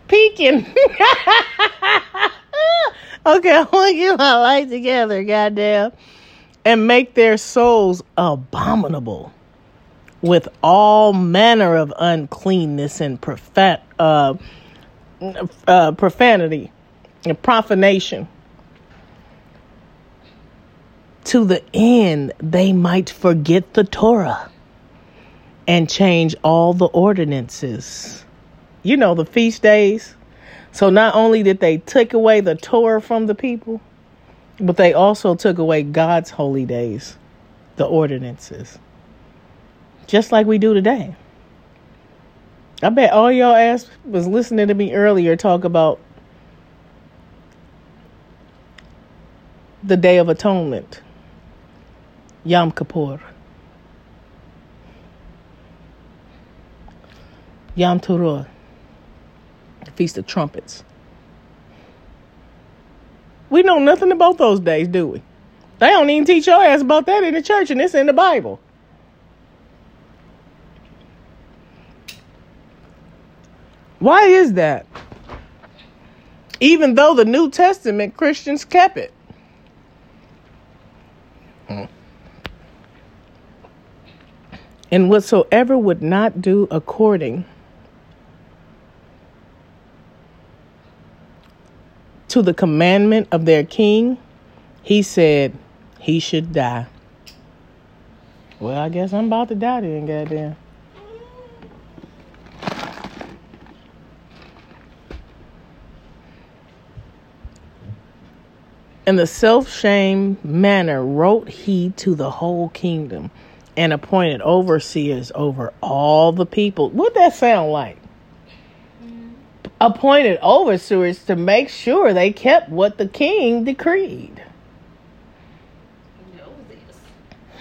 Peeking. okay, I want to get my life together, goddamn. And make their souls abominable with all manner of uncleanness and profa- uh, uh, profanity and profanation. To the end they might forget the Torah and change all the ordinances. You know, the feast days. So not only did they take away the Torah from the people, but they also took away God's holy days, the ordinances. Just like we do today. I bet all y'all ass was listening to me earlier talk about the Day of Atonement, Yom Kippur, Yom Teruah, the Feast of Trumpets. We know nothing about those days, do we? They don't even teach your ass about that in the church, and it's in the Bible. Why is that? Even though the New Testament Christians kept it. And whatsoever would not do according to the commandment of their king, he said he should die. Well, I guess I'm about to die then, goddamn. In the self shame manner wrote he to the whole kingdom and appointed overseers over all the people. What'd that sound like? Appointed overseers to make sure they kept what the king decreed.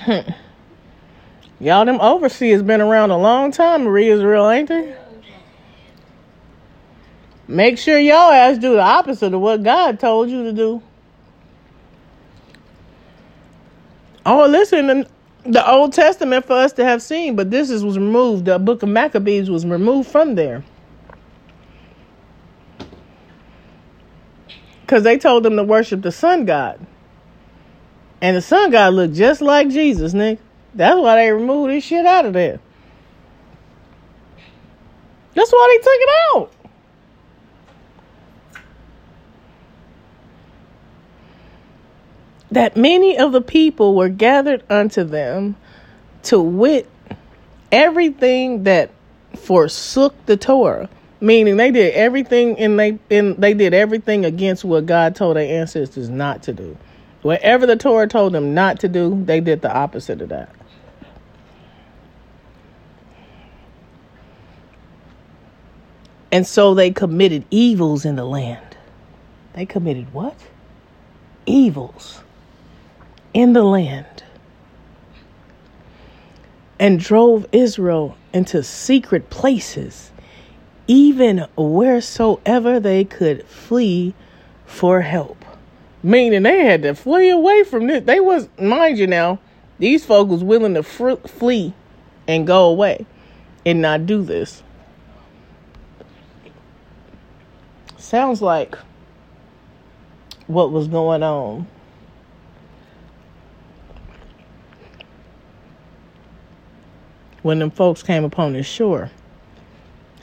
This. Y'all, them overseers been around a long time, Maria Israel, ain't they? Make sure y'all ass do the opposite of what God told you to do. Oh, listen, in the Old Testament for us to have seen, but this is, was removed. The book of Maccabees was removed from there. Because they told them to worship the sun god. And the sun god looked just like Jesus, Nick. That's why they removed this shit out of there. That's why they took it out. That many of the people were gathered unto them to wit everything that forsook the Torah. Meaning they did everything and they and they did everything against what God told their ancestors not to do. Whatever the Torah told them not to do, they did the opposite of that. And so they committed evils in the land. They committed what? Evils in the land. And drove Israel into secret places, even wheresoever they could flee for help. Meaning they had to flee away from this. They was, mind you now, these folk was willing to fr- flee and go away and not do this. Sounds like what was going on. When them folks came upon this shore.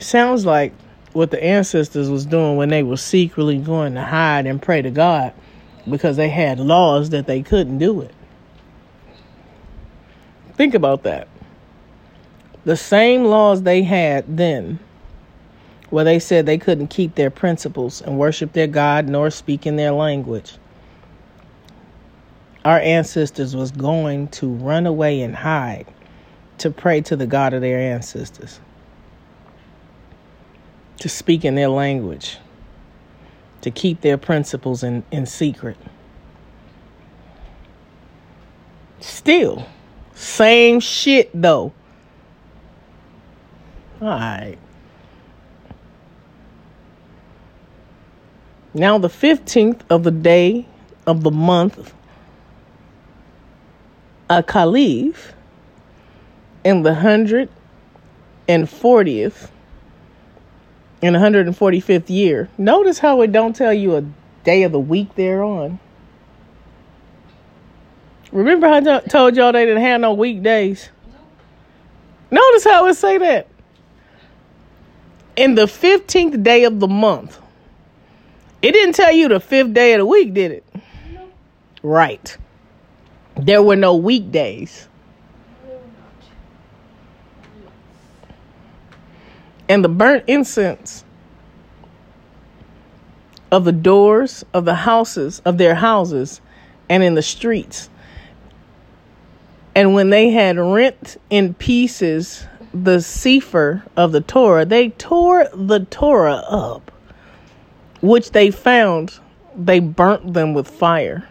Sounds like what the ancestors was doing when they were secretly going to hide and pray to God because they had laws that they couldn't do it. Think about that. The same laws they had then where they said they couldn't keep their principles and worship their God nor speak in their language. Our ancestors was going to run away and hide to pray to the God of their ancestors, to speak in their language, to keep their principles in, in secret. Still, same shit though. All right. Now, the 15th of the day of the month, a caliph, in the 140th in 145th year. Notice how it don't tell you a day of the week they're on. Remember how I told y'all they didn't have no weekdays? Notice how it say that. In the 15th day of the month. It didn't tell you the fifth day of the week, did it? Right. There were no weekdays. No, not. And the burnt incense of the doors of the houses of their houses and in the streets. And when they had rent in pieces the sefer of the Torah, they tore the Torah up, which they found, they burnt them with fire.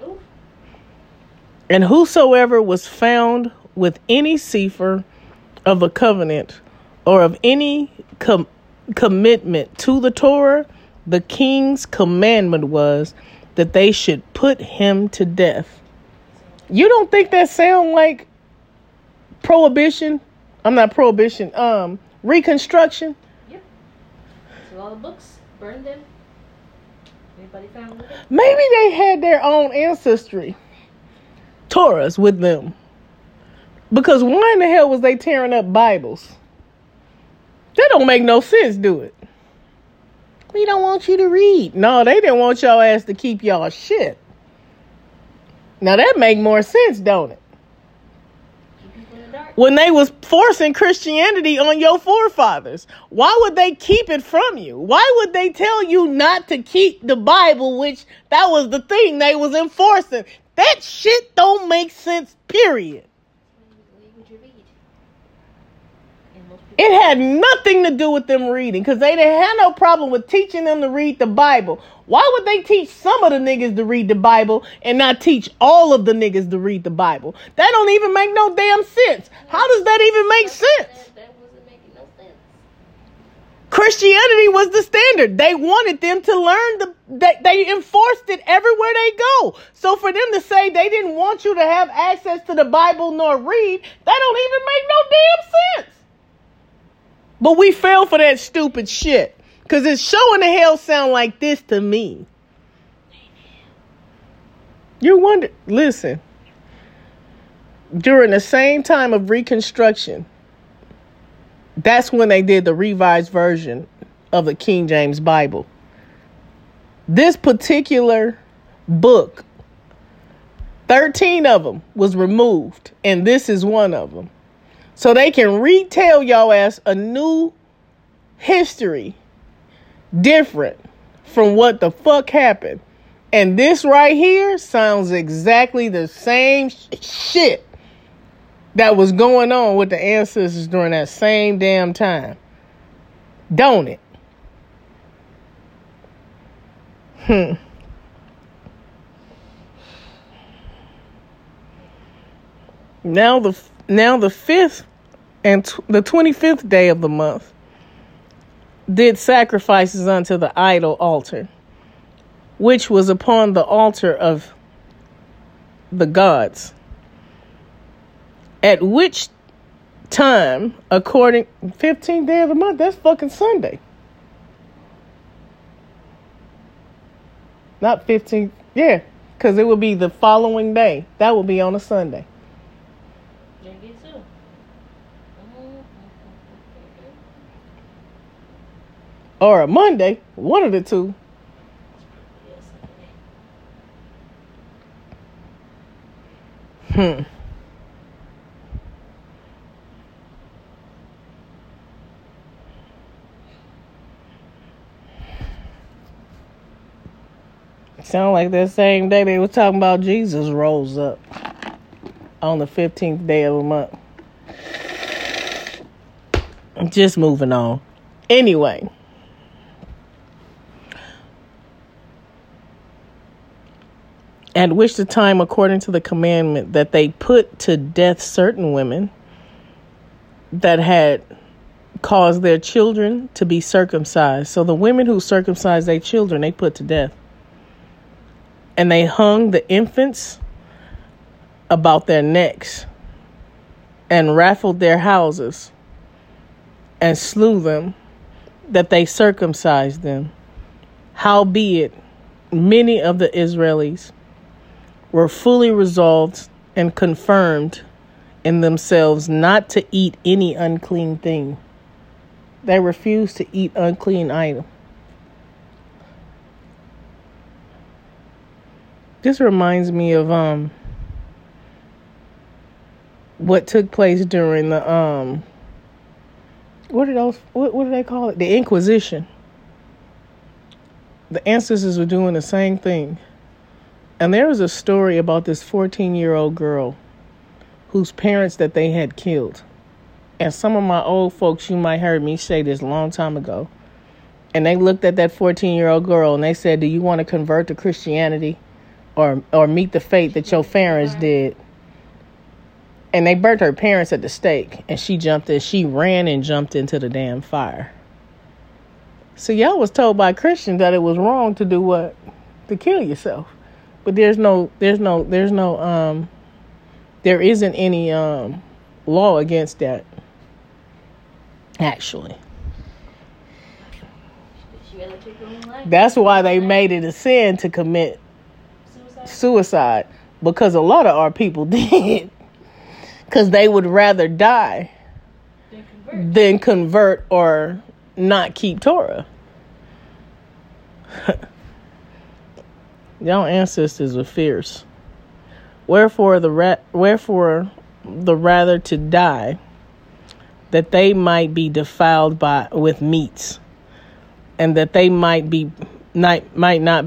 And whosoever was found with any sefer of a covenant or of any com- commitment to the Torah, the king's commandment was that they should put him to death. You don't think that sound like prohibition? I'm not prohibition. Um, reconstruction. Yep. So all the books, burned them. Anybody found? Maybe they had their own ancestry, Torahs with them. Because why in the hell was they tearing up Bibles? That don't make no sense, do it? We don't want you to read. No, they didn't want y'all ass to keep y'all shit. Now that make more sense, don't it? Keep people in the dark. When they was forcing Christianity on your forefathers, why would they keep it from you? Why would they tell you not to keep the Bible, which that was the thing they was enforcing? That shit don't make sense, period. Read what you read. And most people It had nothing to do with them reading because they didn't have no problem with teaching them to read the Bible. Why would they teach some of the niggas to read the Bible and not teach all of the niggas to read the Bible? That don't even make no damn sense. How does that even make sense? Christianity was the standard. They wanted them to learn the that they enforced it everywhere they go. So for them to say they didn't want you to have access to the Bible nor read, that don't even make no damn sense. But we fell for that stupid shit. Cause it's showing the hell sound like this to me. You wonder listen. During the same time of Reconstruction, that's when they did the revised version of the King James Bible. This particular book, 13 of them was removed, and this is one of them. So they can retell y'all as a new history different from what the fuck happened. And this right here sounds exactly the same sh- shit that was going on with the ancestors during that same damn time. Don't it? Hmm. Now the now the fifth and tw- the twenty fifth day of the month did sacrifices unto the idol altar, which was upon the altar of the gods at which time, according 15th day of the month, that's fucking Sunday. Not 15th, yeah, because it would be the following day. That would be on a Sunday. Drink it too. Or a Monday, one of the two. Hmm. Sound like that same day they were talking about Jesus rose up on the 15th day of the month. Just moving on. Anyway. At which the time, according to the commandment, that they put to death certain women that had caused their children to be circumcised. So the women who circumcised their children, they put to death. And they hung the infants about their necks and raffled their houses and slew them that they circumcised them. Howbeit, many of the Israelis were fully resolved and confirmed in themselves not to eat any unclean thing. They refused to eat unclean item. This reminds me of um what took place during the um what are those what, what do they call it? The Inquisition. The ancestors were doing the same thing. And there was a story about this 14 year old girl whose parents that they had killed. And some of my old folks, you might heard me say this a long time ago. And they looked at that 14 year old girl and they said, Do you want to convert to Christianity or, or meet the fate that your parents uh-huh. did? And they burnt her parents at the stake. And she jumped in, she ran and jumped into the damn fire. So y'all was told by Christians that it was wrong to do what? To kill yourself. But there's no there's no there's no um there isn't any um law against that actually. That's why they made it a sin to commit Suicide. because a lot of our people did cuz they would rather die than convert or not keep Torah. Y'all ancestors were fierce. Wherefore the ra- wherefore the rather to die, that they might be defiled by with meats, and that they might be not, might not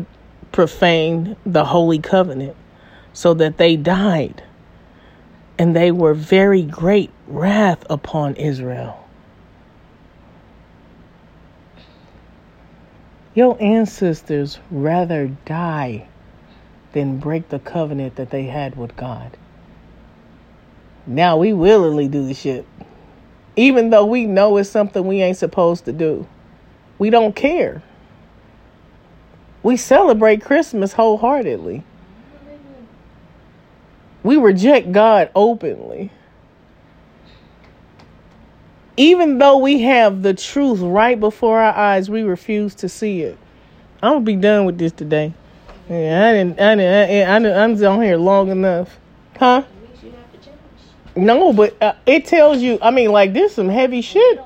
profane the holy covenant, so that they died, and they were very great wrath upon Israel. Your ancestors rather die than break the covenant that they had with God. Now we willingly do the shit. Even though we know it's something we ain't supposed to do. We don't care. We celebrate Christmas wholeheartedly. We reject God openly. Even though we have the truth right before our eyes, we refuse to see it. I'm gonna be done with this today. Yeah, I didn't. I didn't. I, I, I'm on here long enough, huh? No, but uh, it tells you. I mean, like this, some heavy shit.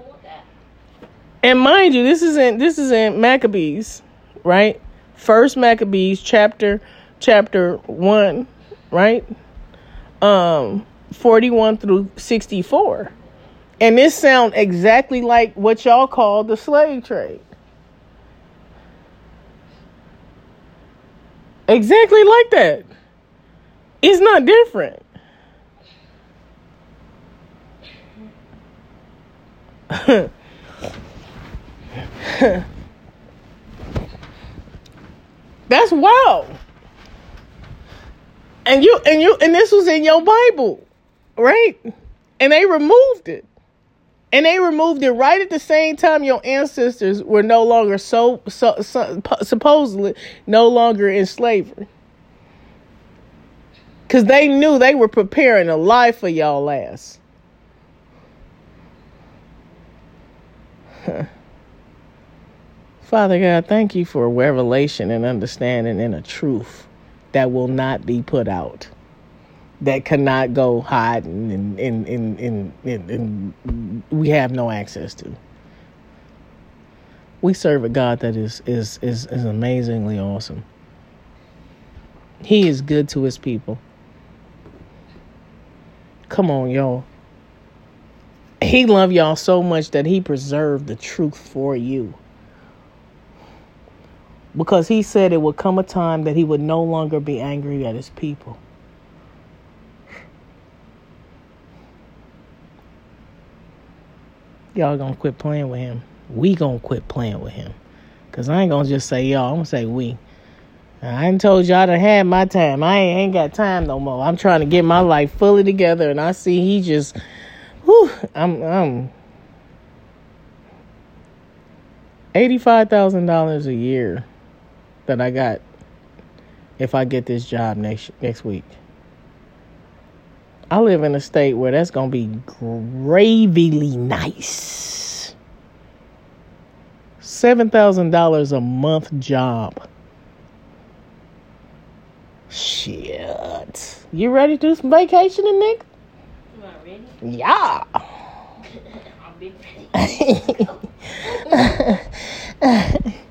And mind you, this isn't. This isn't Maccabees, right? First Maccabees, chapter, chapter one, right? Um, forty-one through sixty-four. And this sound exactly like what y'all call the slave trade. Exactly like that. It's not different. That's wow. And you and you and this was in your Bible, right? And they removed it. And they removed it right at the same time your ancestors were no longer so, so, so supposedly no longer in slavery. Cause they knew they were preparing a life for y'all ass. Father God, thank you for a revelation and understanding and a truth that will not be put out that cannot go hiding and and, and, and, and, and we have no access to. We serve a God that is, is is is amazingly awesome. He is good to his people. Come on, y'all. He loved y'all so much that he preserved the truth for you. Because he said it would come a time that he would no longer be angry at his people. Y'all gonna quit playing with him. We gonna quit playing with him. Cause I ain't gonna just say y'all, I'm gonna say we. I ain't told y'all to have my time. I ain't, ain't got time no more. I'm trying to get my life fully together and I see he just whew, I'm I'm eighty-five thousand dollars a year that I got if I get this job next next week. I live in a state where that's gonna be gravely nice. Seven thousand dollars a month job. Shit. You ready to do some vacationing, Nick? You not ready? Yeah. I'll be ready.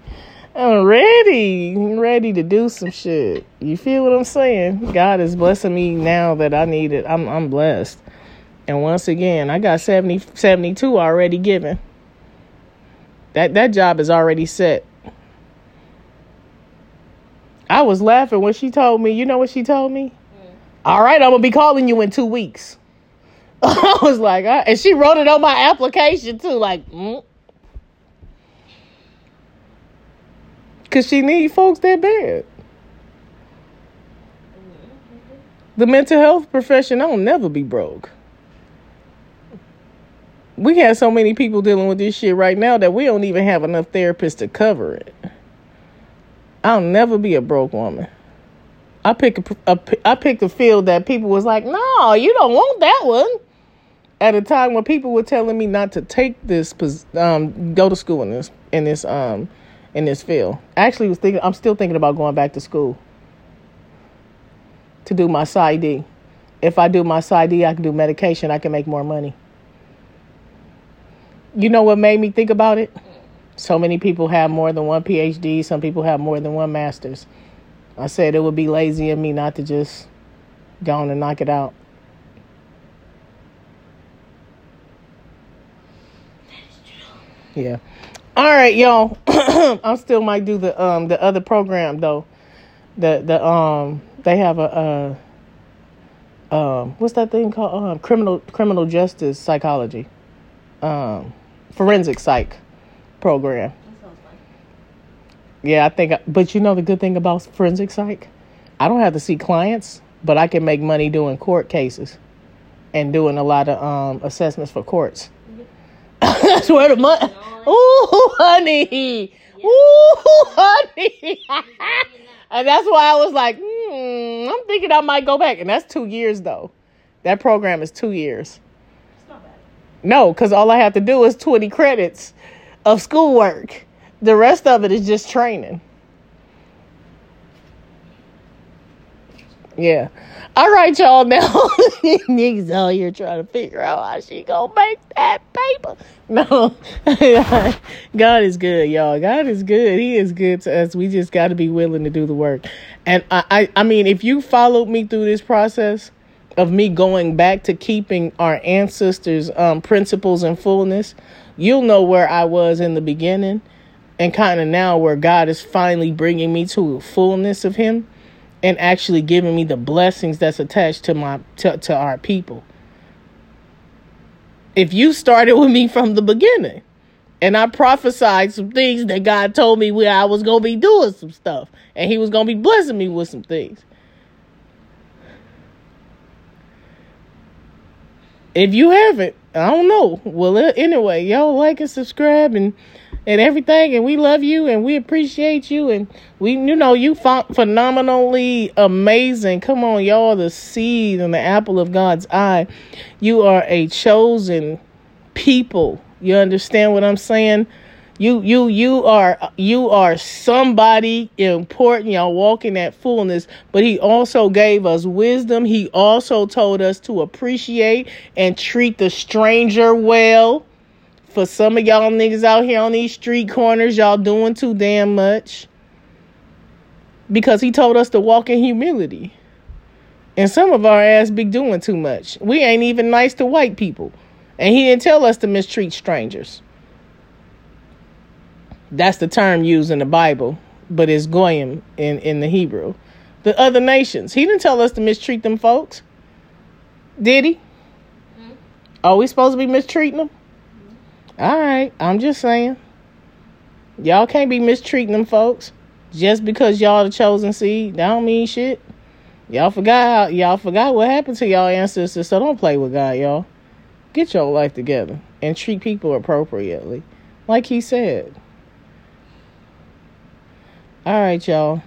I'm ready, ready to do some shit. You feel what I'm saying? God is blessing me now that I need it. I'm I'm blessed. And once again, I got 70 72 already given. That that job is already set. I was laughing when she told me, you know what she told me? All right, I'm gonna be calling you in two weeks. I was like, uh, and she wrote it on my application too, like, mm. Cause she need folks that bad. The mental health profession don't never be broke. We have so many people dealing with this shit right now that we don't even have enough therapists to cover it. I'll never be a broke woman. I pick a, a I picked a field that people was like, "No, you don't want that one." At a time when people were telling me not to take this, um, go to school in this in this um in this field. I actually was thinking I'm still thinking about going back to school to do my PsyD. If I do my PsyD, I can do medication, I can make more money. You know what made me think about it? So many people have more than one PhD. Some people have more than one master's. I said it would be lazy of me not to just go on and knock it out. Yeah. All right, y'all. I still might do the um the other program though. The the um they have a uh um what's that thing called um criminal criminal justice psychology um forensic psych program. Yeah, I think but you know the good thing about forensic psych? I don't have to see clients, but I can make money doing court cases and doing a lot of um assessments for courts. That's where the money. Ooh, honey. Ooh, honey. and that's why I was like, hmm, I'm thinking I might go back. And that's two years, though. That program is two years. It's not bad. No, because all I have to do is 20 credits of schoolwork. The rest of it is just training. Yeah. All right, y'all. Now, niggas out here trying to figure out how she gonna make that paper. No, God is good, y'all. God is good. He is good to us. We just got to be willing to do the work. And I, I, I mean, if you followed me through this process of me going back to keeping our ancestors' um, principles in fullness, you'll know where I was in the beginning, and kind of now where God is finally bringing me to fullness of Him and actually giving me the blessings that's attached to my to, to our people. If you started with me from the beginning and i prophesied some things that god told me where i was going to be doing some stuff and he was going to be blessing me with some things. If you haven't i don't know. Well anyway y'all like and subscribe and and everything and we love you and we appreciate you and we you know you ph- phenomenally amazing. Come on y'all the seed and the apple of god's eye. You are a chosen people. You understand what i'm saying? You you you are you are somebody important. Y'all walking that fullness. But he also gave us wisdom. He also told us to appreciate and treat the stranger well for some of y'all niggas out here on these street corners, y'all doing too damn much. Because he told us to walk in humility. And some of our ass be doing too much. We ain't even nice to white people. And he didn't tell us to mistreat strangers. That's the term used in the Bible, but it's goyim in, in the Hebrew. The other nations. He didn't tell us to mistreat them folks. Did he? Hmm? Are we supposed to be mistreating them? All right, I'm just saying. Y'all can't be mistreating them folks just because y'all the chosen seed. That don't mean shit. Y'all forgot y'all forgot what happened to y'all ancestors, so don't play with God, y'all. Get your life together and treat people appropriately. Like he said. All right, y'all.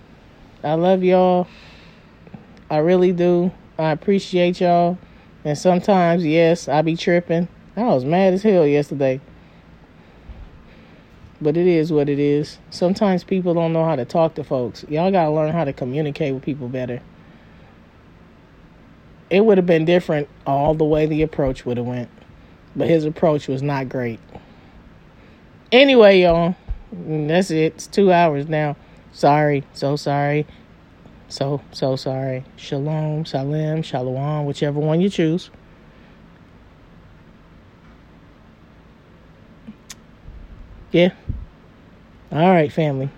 I love y'all. I really do. I appreciate y'all. And sometimes, yes, I be tripping. I was mad as hell yesterday. But it is what it is. Sometimes people don't know how to talk to folks. Y'all got to learn how to communicate with people better. It would have been different all the way the approach would have went. But his approach was not great. Anyway, y'all, that's it. It's 2 hours now. Sorry, so sorry. So so sorry. Shalom, salam, shalom, whichever one you choose. Yeah. All right, family.